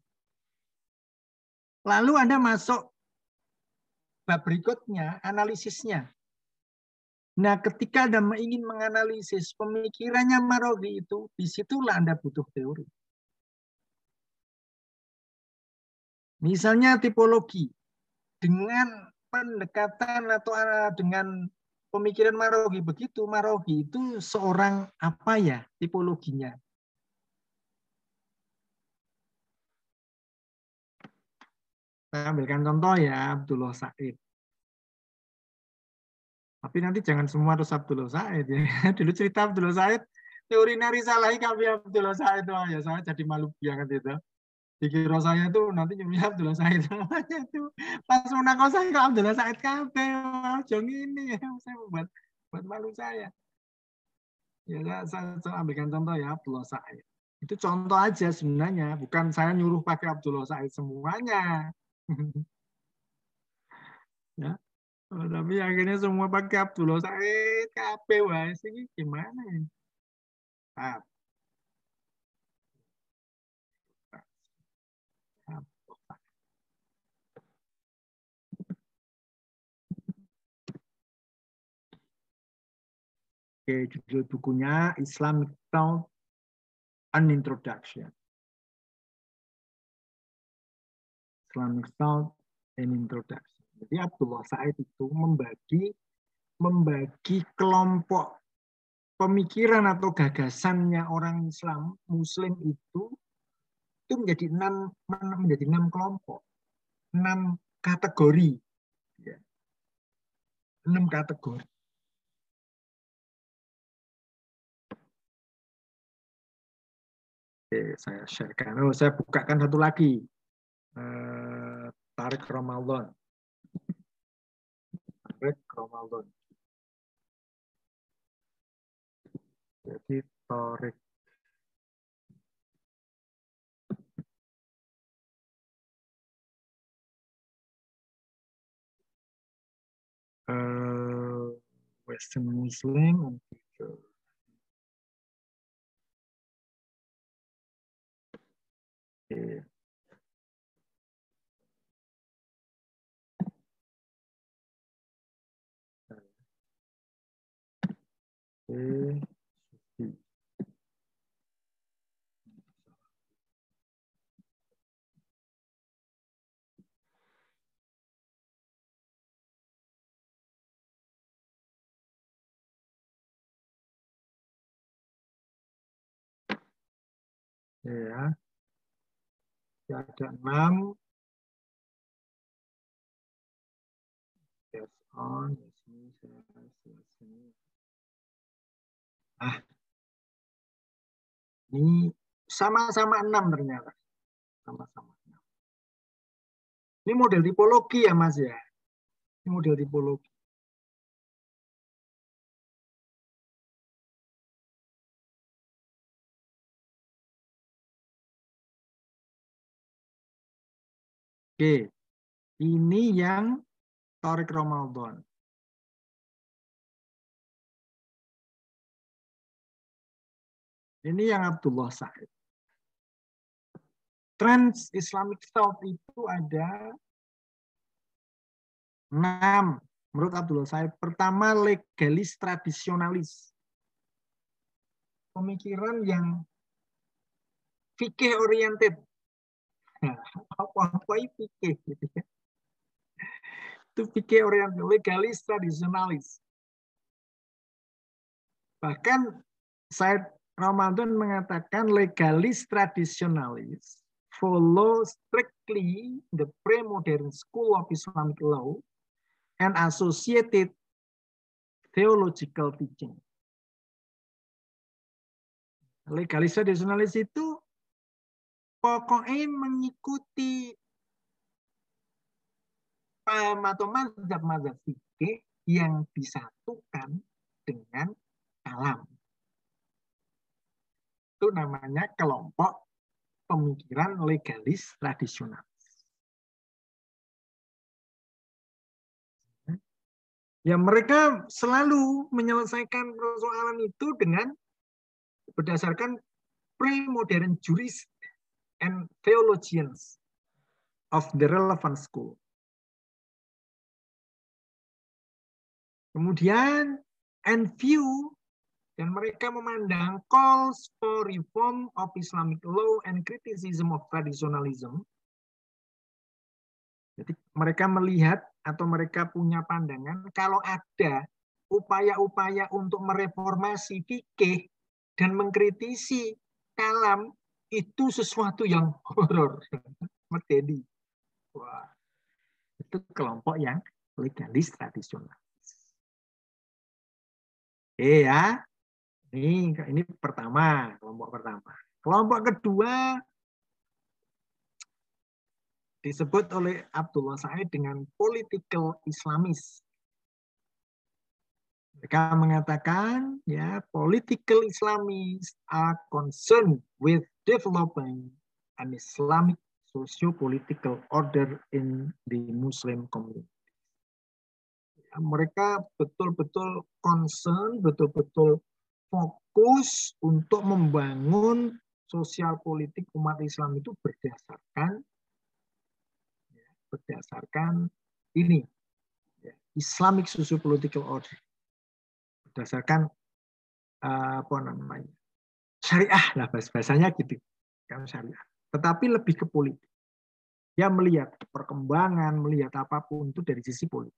S1: Lalu Anda masuk bab berikutnya, analisisnya. Nah, ketika Anda ingin menganalisis pemikirannya Marogi itu, di situlah Anda butuh teori. Misalnya tipologi. Dengan pendekatan atau ah, dengan pemikiran Marogi begitu, Marogi itu seorang apa ya tipologinya? Saya ambilkan contoh ya, Abdullah Said. Tapi nanti jangan semua harus Abdullah Said ya. Dulu cerita Abdullah Said, teori nari salahi kami Abdullah Said. Oh, ya saya jadi malu banget itu. Dikira saya tuh nanti nyuruhnya Abdullah Said semuanya itu. Pas menang saya ke Abdullah Said kafe. Jong ini ya. Saya buat buat malu saya. Ya, saya, saya ambilkan contoh ya Abdullah Said. Itu contoh aja sebenarnya, bukan saya nyuruh pakai Abdullah Said semuanya. ya. Oh, tapi akhirnya semua pakai Abdullah Said, kabeh wae ini gimana ya? Ah. Oke, judul bukunya Islamic Thought An Introduction. Islamic Thought an Introduction. Jadi Abdullah Said itu membagi membagi kelompok pemikiran atau gagasannya orang Islam Muslim itu itu menjadi enam menjadi enam kelompok, enam kategori, ya. enam kategori. Oke, saya sharekan. Oh, saya bukakan satu lagi. Uh, tarik Ramadan. Tarik Ramadan. Jadi tarik uh, Western Muslim and Oke. Ya ada enam. Yes on, yes yes yes Ah, ini sama-sama enam ternyata. Sama-sama enam. Ini model tipologi ya Mas ya. Ini model tipologi. Oke, ini yang Torik Ramadan. Ini yang Abdullah Said. Trans Islamic Thought itu ada enam menurut Abdullah Said. Pertama legalis tradisionalis. Pemikiran yang fikih oriented apa-apa itu fikih gitu ya. Itu fikih oriental, legalis, tradisionalis. Bahkan saya Ramadan mengatakan legalis tradisionalis follow strictly the pre-modern school of Islamic law and associated theological teaching. Legalis tradisionalis itu pokoknya mengikuti paham atau mazhab-mazhab fikih yang disatukan dengan alam. Itu namanya kelompok pemikiran legalis tradisional. Ya mereka selalu menyelesaikan persoalan itu dengan berdasarkan pre-modern juris and theologians of the relevant school. Kemudian and view dan mereka memandang calls for reform of Islamic law and criticism of traditionalism. Jadi mereka melihat atau mereka punya pandangan kalau ada upaya-upaya untuk mereformasi fikih dan mengkritisi kalam itu sesuatu yang horor. Medeni. Wah. Itu kelompok yang legalis tradisional. Oke ya. Ini ini pertama, kelompok pertama. Kelompok kedua disebut oleh Abdullah Said dengan political Islamis. Mereka mengatakan ya political Islamists are concerned with developing an Islamic socio-political order in the Muslim community. Ya, mereka betul-betul concern, betul-betul fokus untuk membangun sosial politik umat Islam itu berdasarkan ya, berdasarkan ini ya, Islamic socio-political order berdasarkan uh, apa namanya syariah lah bahasanya gitu kan syariah tetapi lebih ke politik dia melihat perkembangan melihat apa pun itu dari sisi politik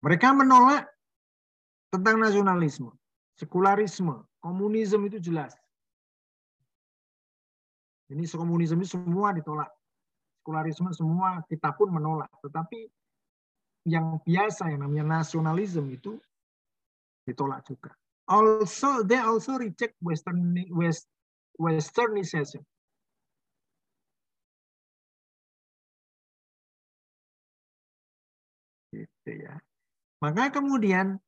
S1: Mereka menolak tentang nasionalisme, sekularisme, komunisme itu jelas. Ini komunisme semua ditolak. Sekularisme semua kita pun menolak. Tetapi yang biasa yang namanya nasionalisme itu ditolak juga. Also, they also reject Western West, Westernization. Gitu ya. Maka kemudian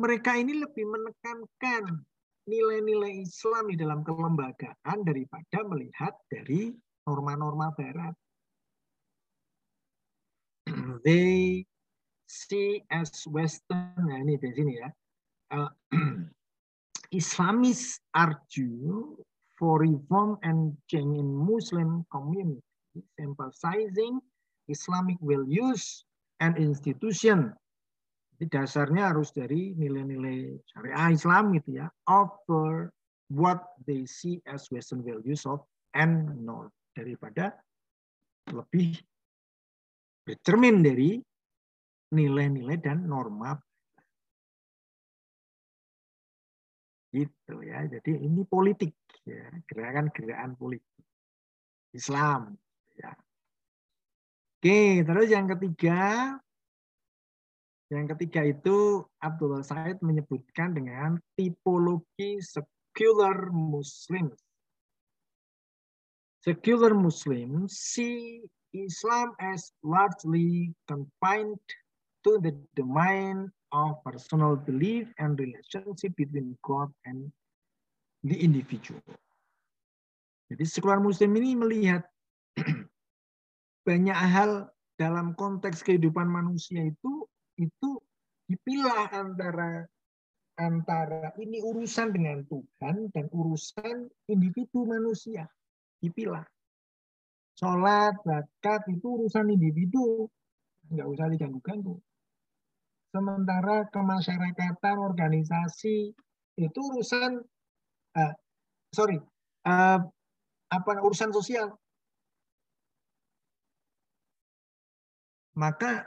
S1: mereka ini lebih menekankan nilai-nilai Islam di dalam kelembagaan daripada melihat dari norma-norma Barat. They see as Western, nah ini di sini ya. Uh, Islamists argue for reform and change in Muslim community, emphasizing Islamic values and institution jadi dasarnya harus dari nilai-nilai syariah Islam gitu ya. Over what they see as Western values of and norm. Daripada lebih bercermin dari nilai-nilai dan norma gitu ya. Jadi ini politik ya. Gerakan-gerakan politik. Islam ya. Oke terus yang ketiga. Yang ketiga itu Abdullah Said menyebutkan dengan tipologi secular Muslim. Secular Muslim see Islam as largely confined to the domain of personal belief and relationship between God and the individual. Jadi sekular muslim ini melihat banyak hal dalam konteks kehidupan manusia itu itu dipilah antara antara ini urusan dengan Tuhan dan urusan individu manusia. Dipilah. Sholat zakat itu urusan individu. Nggak usah diganggu-ganggu sementara kemasyarakatan organisasi itu urusan uh, sorry uh, apa urusan sosial maka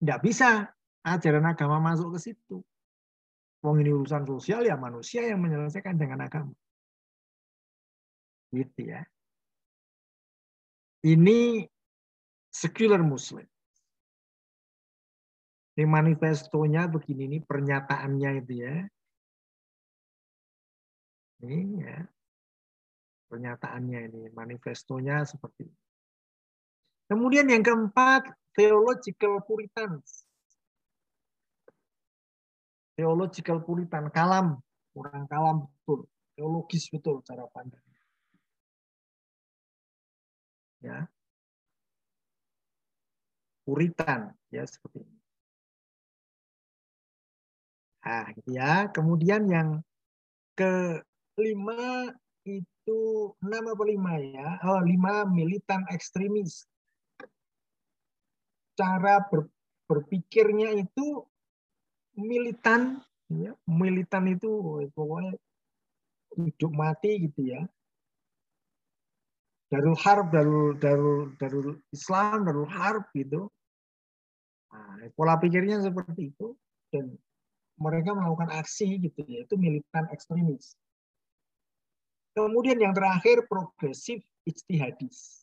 S1: tidak bisa ajaran agama masuk ke situ. Wong ini urusan sosial ya manusia yang menyelesaikan dengan agama. Gitu ya. Ini secular Muslim. Ini manifestonya begini, ini pernyataannya itu ya. Ini ya. Pernyataannya ini, manifestonya seperti ini. Kemudian yang keempat, theological Puritans. Theological Puritan, kalam, kurang kalam betul, teologis betul cara pandang. Ya. Puritan, ya seperti ini. Nah, gitu ya. Kemudian yang kelima itu enam apa lima ya? Oh, lima militan ekstremis cara ber, berpikirnya itu militan, ya, militan itu pokoknya hidup mati gitu ya. Darul harb, darul, darul, darul Islam, darul harb gitu. Nah, pola pikirnya seperti itu dan mereka melakukan aksi gitu ya, itu militan ekstremis. Kemudian yang terakhir progresif ijtihadis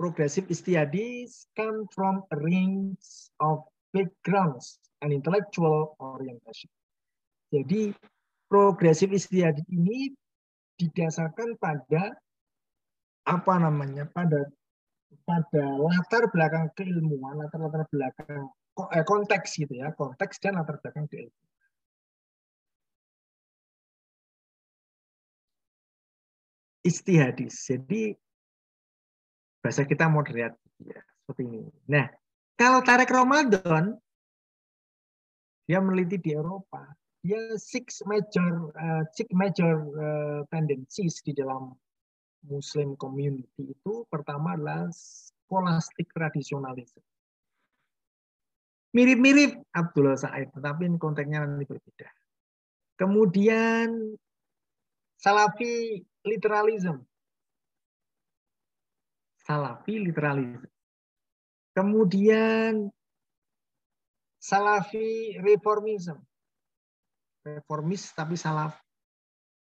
S1: progressive studies come from a range of backgrounds and intellectual orientation. Jadi progressive study ini didasarkan pada apa namanya pada pada latar belakang keilmuan, latar-latar belakang eh, konteks gitu ya, konteks dan latar belakang keilmuan. Istihadis. Jadi bahasa kita moderat ya, seperti ini. Nah, kalau Tarek Ramadan dia meneliti di Eropa, dia six major uh, six major uh, tendencies di dalam Muslim community itu pertama adalah scholastic traditionalism. Mirip-mirip Abdullah Said, tetapi konteksnya nanti berbeda. Kemudian Salafi literalism. Salafi literalism. Kemudian Salafi reformism. Reformis tapi salaf.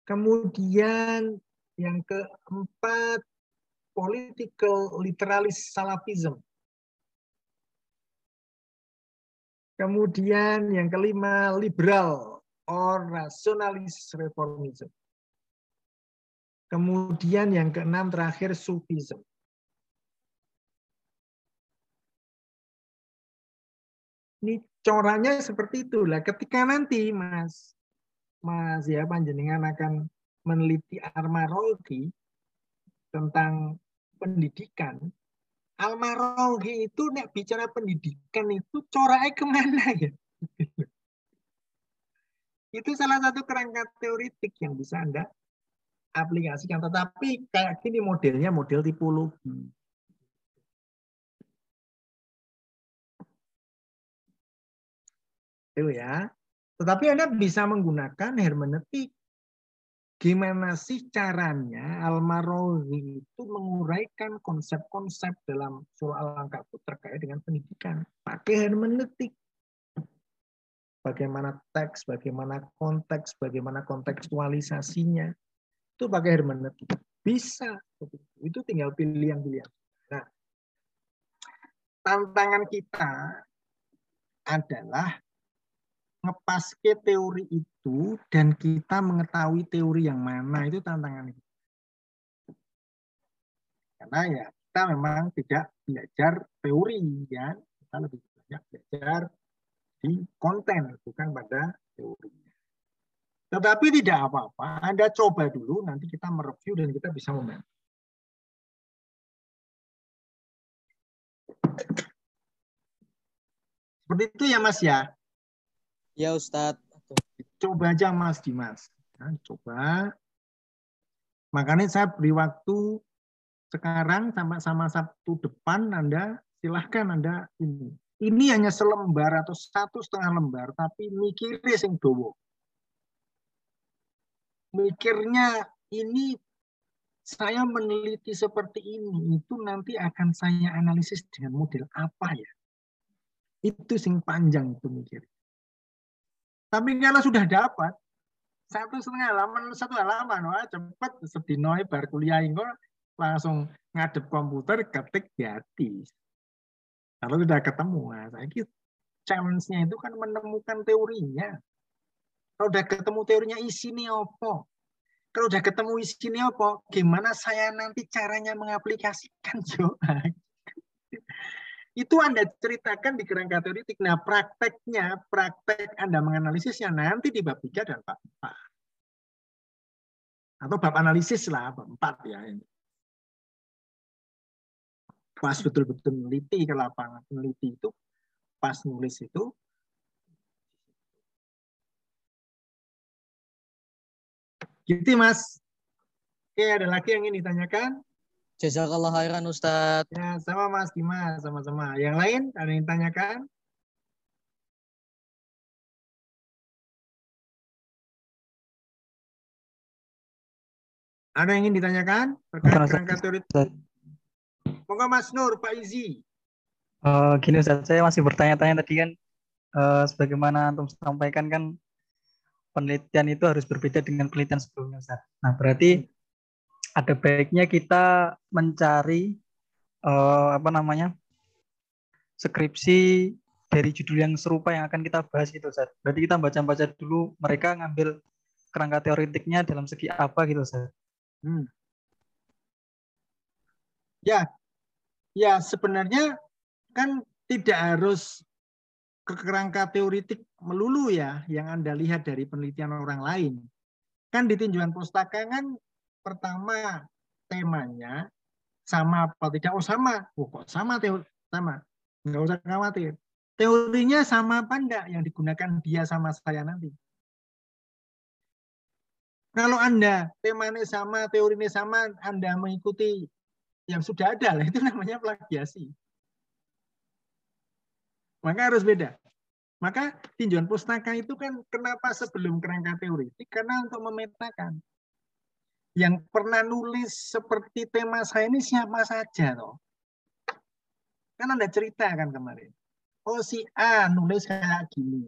S1: Kemudian yang keempat political literalis salafism. Kemudian yang kelima liberal or rationalist reformism. Kemudian yang keenam terakhir sufism. Ini coranya seperti itulah. Ketika nanti Mas Mas ya panjenengan akan meneliti armarologi tentang pendidikan, Almarolgi itu nek bicara pendidikan itu coraknya ke mana ya? itu salah satu kerangka teoritik yang bisa Anda aplikasikan. Tetapi kayak gini modelnya model tipologi. Itu ya. Tetapi Anda bisa menggunakan hermeneutik gimana sih caranya Almarozi itu menguraikan konsep-konsep dalam surah Al-Ankabut terkait dengan pendidikan? Pakai hermeneutik bagaimana teks, bagaimana konteks, bagaimana kontekstualisasinya. Itu pakai hermeneutik bisa. Itu tinggal pilih yang pilih nah tantangan kita adalah ngepaske teori itu dan kita mengetahui teori yang mana itu tantangan. Karena ya kita memang tidak belajar teori ya, kita lebih banyak belajar di konten bukan pada teorinya. Tetapi tidak apa-apa, Anda coba dulu, nanti kita mereview dan kita bisa membantu. Seperti itu ya Mas ya.
S3: Ya Ustadz.
S1: Coba aja Mas Dimas. Nah, coba. Makanya saya beri waktu sekarang sama sama Sabtu depan Anda silahkan Anda ini. Ini hanya selembar atau satu setengah lembar, tapi mikirnya sing dowo. Mikirnya ini saya meneliti seperti ini, itu nanti akan saya analisis dengan model apa ya? Itu sing panjang itu mikir. Tapi kalau sudah dapat satu setengah halaman, satu halaman, wah cepet sedino bar kuliah ini langsung ngadep komputer ketik hati. Kalau sudah ketemu, nah, saya kira challenge-nya itu kan menemukan teorinya. Kalau sudah ketemu teorinya isinya apa? Kalau sudah ketemu isinya apa? Gimana saya nanti caranya mengaplikasikan coba? Itu Anda ceritakan di kerangka teoritik. Nah, prakteknya, praktek Anda menganalisisnya nanti di bab 3 dan bab 4. Atau bab analisis lah, bab 4 ya. Pas betul-betul meneliti ke lapangan. Meneliti itu pas nulis itu Gitu, Mas. Oke, ada lagi yang ingin ditanyakan?
S3: Jazakallah khairan Ustaz.
S1: Ya, sama Mas Dimas, sama-sama. Yang lain ada yang tanyakan? Ada yang ingin ditanyakan terkait kerangka teori? Moga Mas Nur, Pak Izi.
S4: Uh, gini Ustaz, saya masih bertanya-tanya tadi kan uh, sebagaimana antum sampaikan kan penelitian itu harus berbeda dengan penelitian sebelumnya Ustaz. Nah, berarti ada baiknya kita mencari uh, apa namanya skripsi dari judul yang serupa yang akan kita bahas gitu Ustaz. Berarti kita baca-baca dulu mereka ngambil kerangka teoritiknya dalam segi apa gitu Ustaz. Hmm.
S1: Ya, Ya sebenarnya kan tidak harus ke kerangka teoritik melulu ya yang Anda lihat dari penelitian orang lain. Kan di tinjauan pustaka kan pertama temanya sama apa tidak? Oh sama. Oh kok sama teori sama. Nggak usah khawatir. Teorinya sama apa enggak yang digunakan dia sama saya nanti? Kalau Anda temanya sama, teorinya sama, Anda mengikuti yang sudah ada lah itu namanya plagiasi. Maka harus beda. Maka tinjauan pustaka itu kan kenapa sebelum kerangka teoritik? Karena untuk memetakan. Yang pernah nulis seperti tema saya ini siapa saja toh. Kan Anda cerita kan kemarin. Oh si A nulis kayak gini.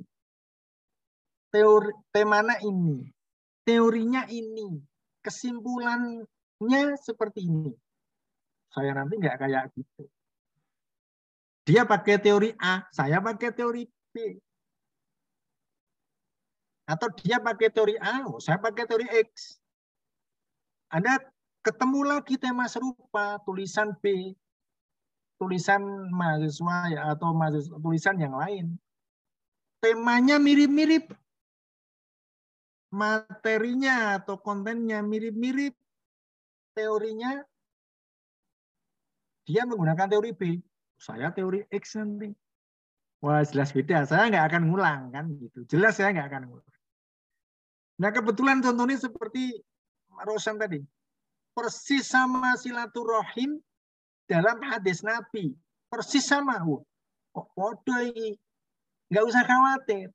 S1: Teori temanya ini. Teorinya ini. Kesimpulannya seperti ini. Saya nanti nggak kayak gitu. Dia pakai teori A, saya pakai teori B. Atau dia pakai teori A, oh, saya pakai teori X. Anda ketemu lagi tema serupa, tulisan B, tulisan mahasiswa ya atau mahasiswa, tulisan yang lain. Temanya mirip-mirip. Materinya atau kontennya mirip-mirip. Teorinya dia menggunakan teori B saya teori X nanti. Wah jelas beda, saya nggak akan ngulang kan gitu. Jelas saya nggak akan ngulang. Nah kebetulan contohnya seperti Rosan tadi. Persis sama silaturahim dalam hadis Nabi. Persis sama. Wah, kok bodoh ini. Nggak usah khawatir.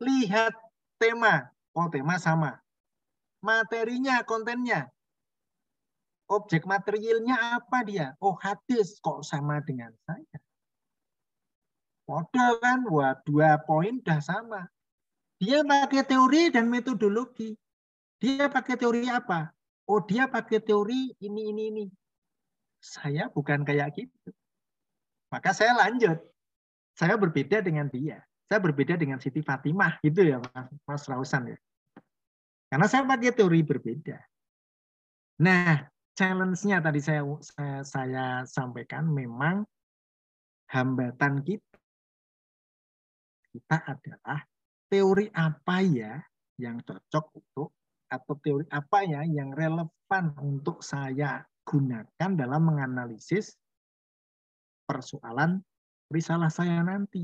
S1: Lihat tema. Oh tema sama. Materinya, kontennya objek materialnya apa dia? Oh hadis kok sama dengan saya. Modal kan, wah dua poin udah sama. Dia pakai teori dan metodologi. Dia pakai teori apa? Oh dia pakai teori ini ini ini. Saya bukan kayak gitu. Maka saya lanjut. Saya berbeda dengan dia. Saya berbeda dengan Siti Fatimah gitu ya Mas, Mas Rausan ya. Karena saya pakai teori berbeda. Nah, challenge-nya tadi saya, saya saya sampaikan memang hambatan kita kita adalah teori apa ya yang cocok untuk atau teori apa ya yang relevan untuk saya gunakan dalam menganalisis persoalan risalah saya nanti.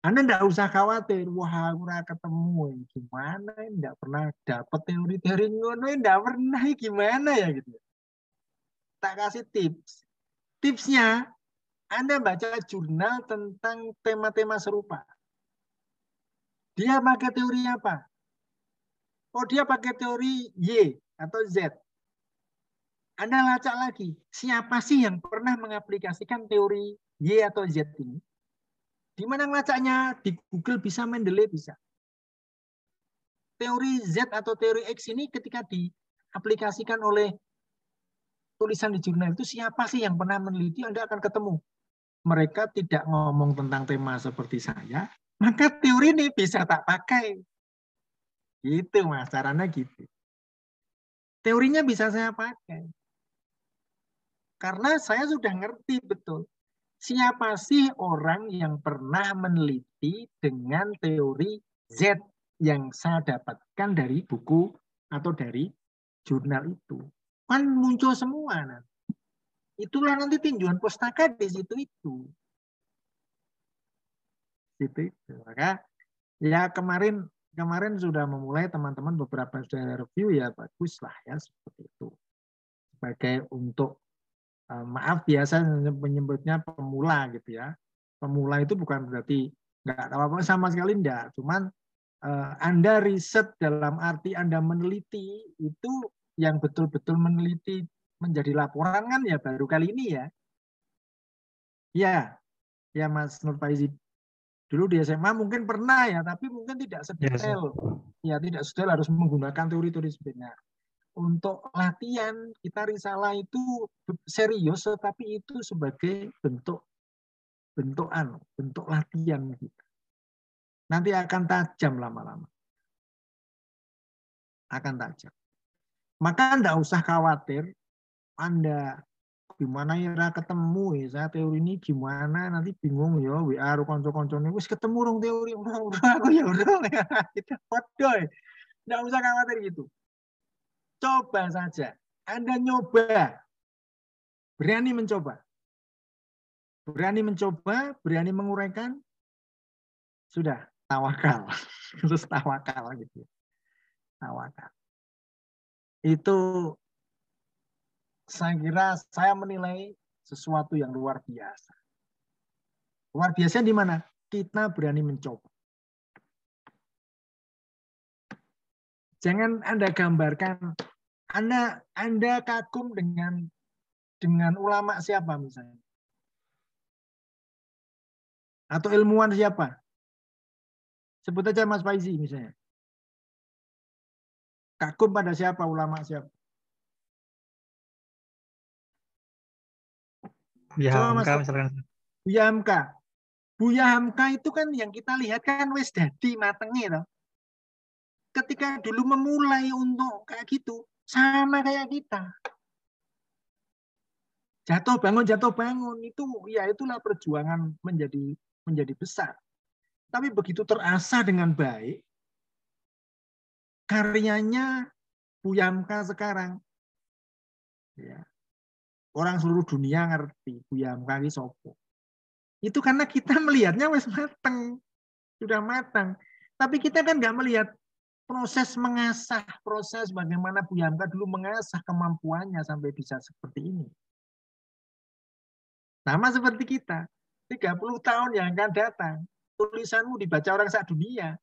S1: Anda tidak usah khawatir, wah aku ketemu, gimana, tidak pernah dapat teori-teori ngono, tidak pernah, gimana ya gitu. Tak kasih tips. Tipsnya, Anda baca jurnal tentang tema-tema serupa. Dia pakai teori apa? Oh, dia pakai teori Y atau Z. Anda lacak lagi, siapa sih yang pernah mengaplikasikan teori Y atau Z ini? Di mana ngelacaknya? Di Google bisa, Mendeley bisa. Teori Z atau teori X ini ketika diaplikasikan oleh tulisan di jurnal itu siapa sih yang pernah meneliti, Anda akan ketemu. Mereka tidak ngomong tentang tema seperti saya, maka teori ini bisa tak pakai. Gitu mas, caranya gitu. Teorinya bisa saya pakai. Karena saya sudah ngerti betul siapa sih orang yang pernah meneliti dengan teori Z yang saya dapatkan dari buku atau dari jurnal itu. Kan muncul semua. Nah. Itulah nanti tinjauan pustaka di situ itu. Situ itu. Maka ya kemarin kemarin sudah memulai teman-teman beberapa sudah review ya bagus lah ya seperti itu. Sebagai untuk Eh, maaf biasa menyebutnya pemula gitu ya. Pemula itu bukan berarti nggak tahu apa sama sekali enggak. Cuman uh, Anda riset dalam arti Anda meneliti itu yang betul-betul meneliti menjadi laporan kan ya baru kali ini ya. Ya, ya Mas Nur Faizi. Dulu di SMA mungkin pernah ya, tapi mungkin tidak sedetail. Yes. Ya, tidak sedetail harus menggunakan teori-teori sebenarnya untuk latihan kita risalah itu serius tetapi itu sebagai bentuk bentuk anu, bentuk latihan kita. Nanti akan tajam lama-lama. Akan tajam. Maka Anda usah khawatir Anda gimana ya ketemu ya saya teori ini gimana? Nanti bingung ya WA konco-koncone wis ketemu dong teori. Udah udah aku ya udah ya kita podoy nggak usah khawatir gitu. Coba saja anda nyoba. Berani mencoba? Berani mencoba berani menguraikan? Sudah tawakal. Terus tawakal gitu. Tawakal. Itu saya kira saya menilai sesuatu yang luar biasa. Luar biasa di mana? Kita berani mencoba. Jangan Anda gambarkan Anda Anda kagum dengan dengan ulama siapa misalnya. Atau ilmuwan siapa? Sebut aja Mas Faizi misalnya. Kagum pada siapa ulama siapa?
S4: Buya Hamka misalkan.
S1: Buya Hamka. Buya Hamka itu kan yang kita lihat kan wis dadi matengnya loh. Ketika dulu memulai untuk kayak gitu, sama kayak kita. Jatuh bangun jatuh bangun itu ya itulah perjuangan menjadi menjadi besar. Tapi begitu terasa dengan baik, karyanya Buya Hamka sekarang ya orang seluruh dunia ngerti Buya Hamka sopo. Itu karena kita melihatnya wes matang, sudah matang. Tapi kita kan nggak melihat proses mengasah, proses bagaimana Buya Hamka dulu mengasah kemampuannya sampai bisa seperti ini. Sama seperti kita, 30 tahun yang akan datang, tulisanmu dibaca orang saat dunia.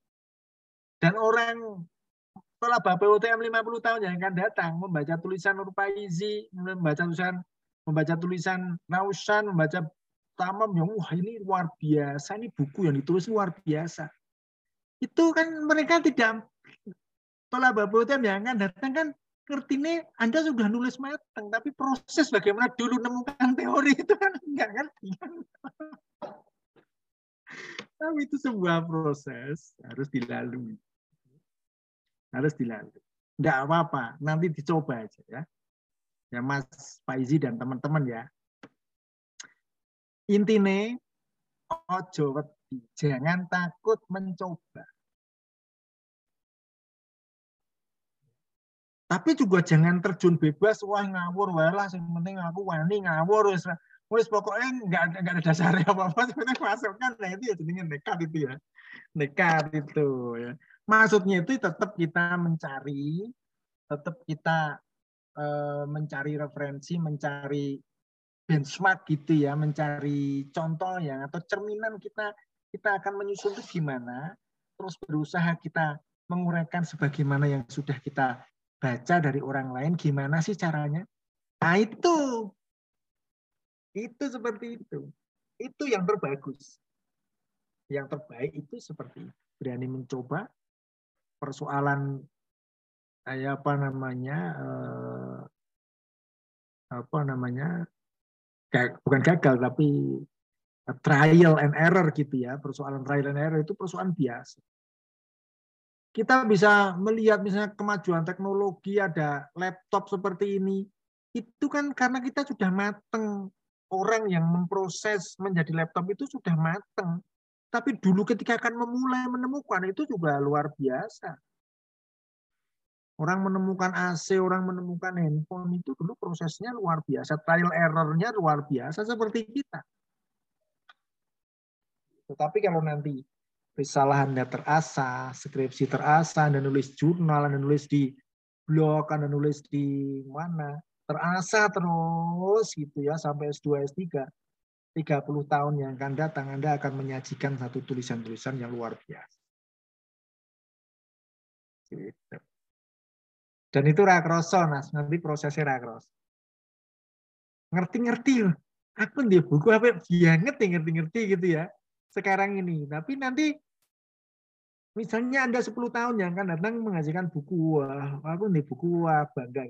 S1: Dan orang setelah Bapak UTM 50 tahun yang akan datang, membaca tulisan Nur Paizi, membaca tulisan membaca tulisan Nausan, membaca Tamam yang wah ini luar biasa, ini buku yang ditulis luar biasa. Itu kan mereka tidak setelah Bapak yang akan datang kan ngerti nih Anda sudah nulis matang, tapi proses bagaimana dulu nemukan teori itu kan enggak ngerti. tapi itu sebuah proses harus dilalui. Harus dilalui. Enggak apa-apa, nanti dicoba aja ya ya Mas Faizi dan teman-teman ya. Intinya ojo wedi, jangan takut mencoba. Tapi juga jangan terjun bebas, wah ngawur, wah lah, yang penting aku wani ngawur, wis wis pokoknya nggak nggak ada dasarnya apa apa sebenarnya masukkan nah itu ya jadinya nekat itu ya nekat itu ya maksudnya itu tetap kita mencari tetap kita mencari referensi, mencari benchmark gitu ya, mencari contoh yang atau cerminan kita kita akan menyusun itu gimana, terus berusaha kita menguraikan sebagaimana yang sudah kita baca dari orang lain, gimana sih caranya? Nah itu, itu seperti itu, itu yang terbagus, yang terbaik itu seperti berani mencoba persoalan kayak apa namanya eh, apa namanya bukan gagal tapi trial and error gitu ya persoalan trial and error itu persoalan biasa. Kita bisa melihat misalnya kemajuan teknologi ada laptop seperti ini itu kan karena kita sudah mateng. Orang yang memproses menjadi laptop itu sudah mateng. Tapi dulu ketika akan memulai menemukan itu juga luar biasa Orang menemukan AC, orang menemukan handphone itu dulu prosesnya luar biasa, trial errornya luar biasa seperti kita. Tetapi kalau nanti risalah Anda terasa, skripsi terasa, Anda nulis jurnal, Anda nulis di blog, Anda nulis di mana, terasa terus gitu ya sampai S2, S3, 30 tahun yang akan datang Anda akan menyajikan satu tulisan-tulisan yang luar biasa. Gitu. Dan itu rakroso, Mas. Nanti prosesnya rakroso. Ngerti-ngerti. Aku di buku apa ngerti ngerti-ngerti gitu ya. Sekarang ini. Tapi nanti misalnya Anda 10 tahun yang akan datang menghasilkan buku. Wah, aku di buku wah, bangga.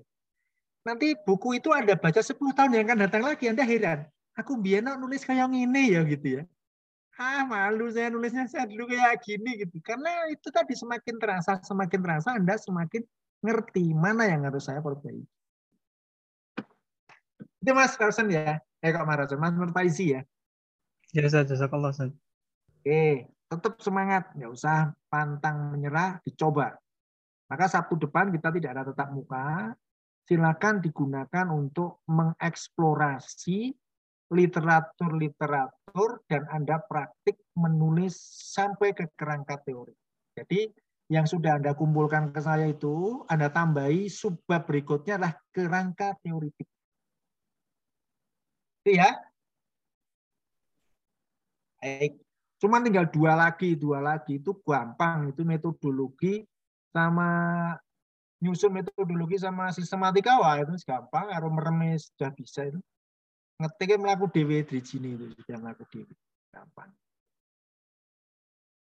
S1: Nanti buku itu Anda baca 10 tahun yang akan datang lagi. Anda heran. Aku biar nulis kayak ini ya gitu ya ah malu saya nulisnya saya dulu kayak gini gitu karena itu tadi semakin terasa semakin terasa anda semakin ngerti mana yang harus saya perbaiki. Itu Mas Carson ya. Eh kok Mas Mas Mertaisi ya.
S4: Ya Ustaz, jazakallah Ustaz.
S1: Oke, tetap semangat, nggak usah pantang menyerah, dicoba. Maka Sabtu depan kita tidak ada tetap muka, silakan digunakan untuk mengeksplorasi literatur-literatur dan Anda praktik menulis sampai ke kerangka teori. Jadi yang sudah Anda kumpulkan ke saya itu, Anda tambahi subbab berikutnya adalah kerangka teoritik. Itu ya. Baik. Cuma tinggal dua lagi, dua lagi itu gampang, itu metodologi sama nyusun metodologi sama sistematika wah itu gampang, harus meremes sudah bisa itu. Ngetiknya melaku dewe di sini itu sudah melaku dewe. Gampang.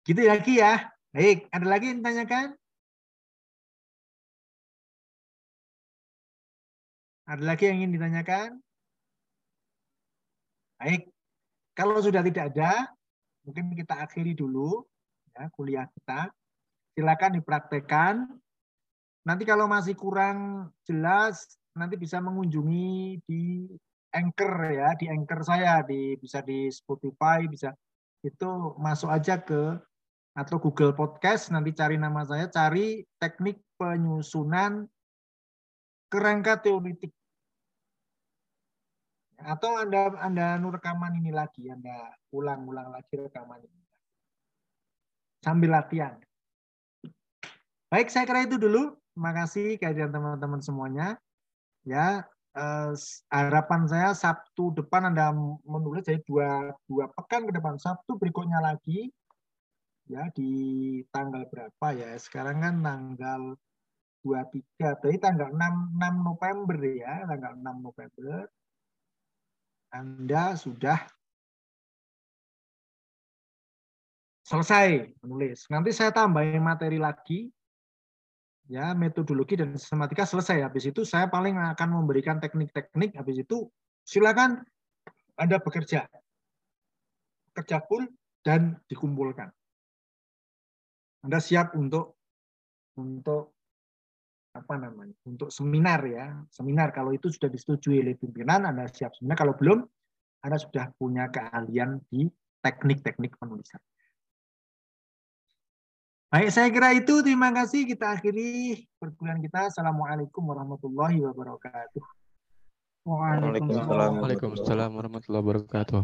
S1: Gitu lagi ya. Baik, ada lagi yang ditanyakan? Ada lagi yang ingin ditanyakan? Baik, kalau sudah tidak ada, mungkin kita akhiri dulu ya, kuliah kita. Silakan dipraktekkan. Nanti kalau masih kurang jelas, nanti bisa mengunjungi di Anchor ya, di Anchor saya, di bisa di Spotify, bisa itu masuk aja ke atau Google Podcast, nanti cari nama saya, cari teknik penyusunan kerangka teoritik. Atau Anda Anda rekaman ini lagi, Anda ulang-ulang lagi rekaman ini. Sambil latihan. Baik, saya kira itu dulu. Terima kasih kehadiran teman-teman semuanya. Ya, eh, harapan saya Sabtu depan Anda menulis jadi dua dua pekan ke depan. Sabtu berikutnya lagi ya di tanggal berapa ya? Sekarang kan tanggal 23, berarti tanggal 6 6 November ya, tanggal 6 November. Anda sudah selesai menulis. Nanti saya tambahin materi lagi, ya metodologi dan sistematika selesai. Habis itu saya paling akan memberikan teknik-teknik. Habis itu silakan Anda bekerja, kerja full dan dikumpulkan. Anda siap untuk untuk apa namanya untuk seminar ya seminar kalau itu sudah disetujui oleh pimpinan Anda siap seminar kalau belum Anda sudah punya keahlian di teknik-teknik penulisan. Baik, saya kira itu. Terima kasih. Kita akhiri perkuliahan kita. Assalamualaikum warahmatullahi wabarakatuh.
S5: Waalaikumsalam warahmatullahi wabarakatuh.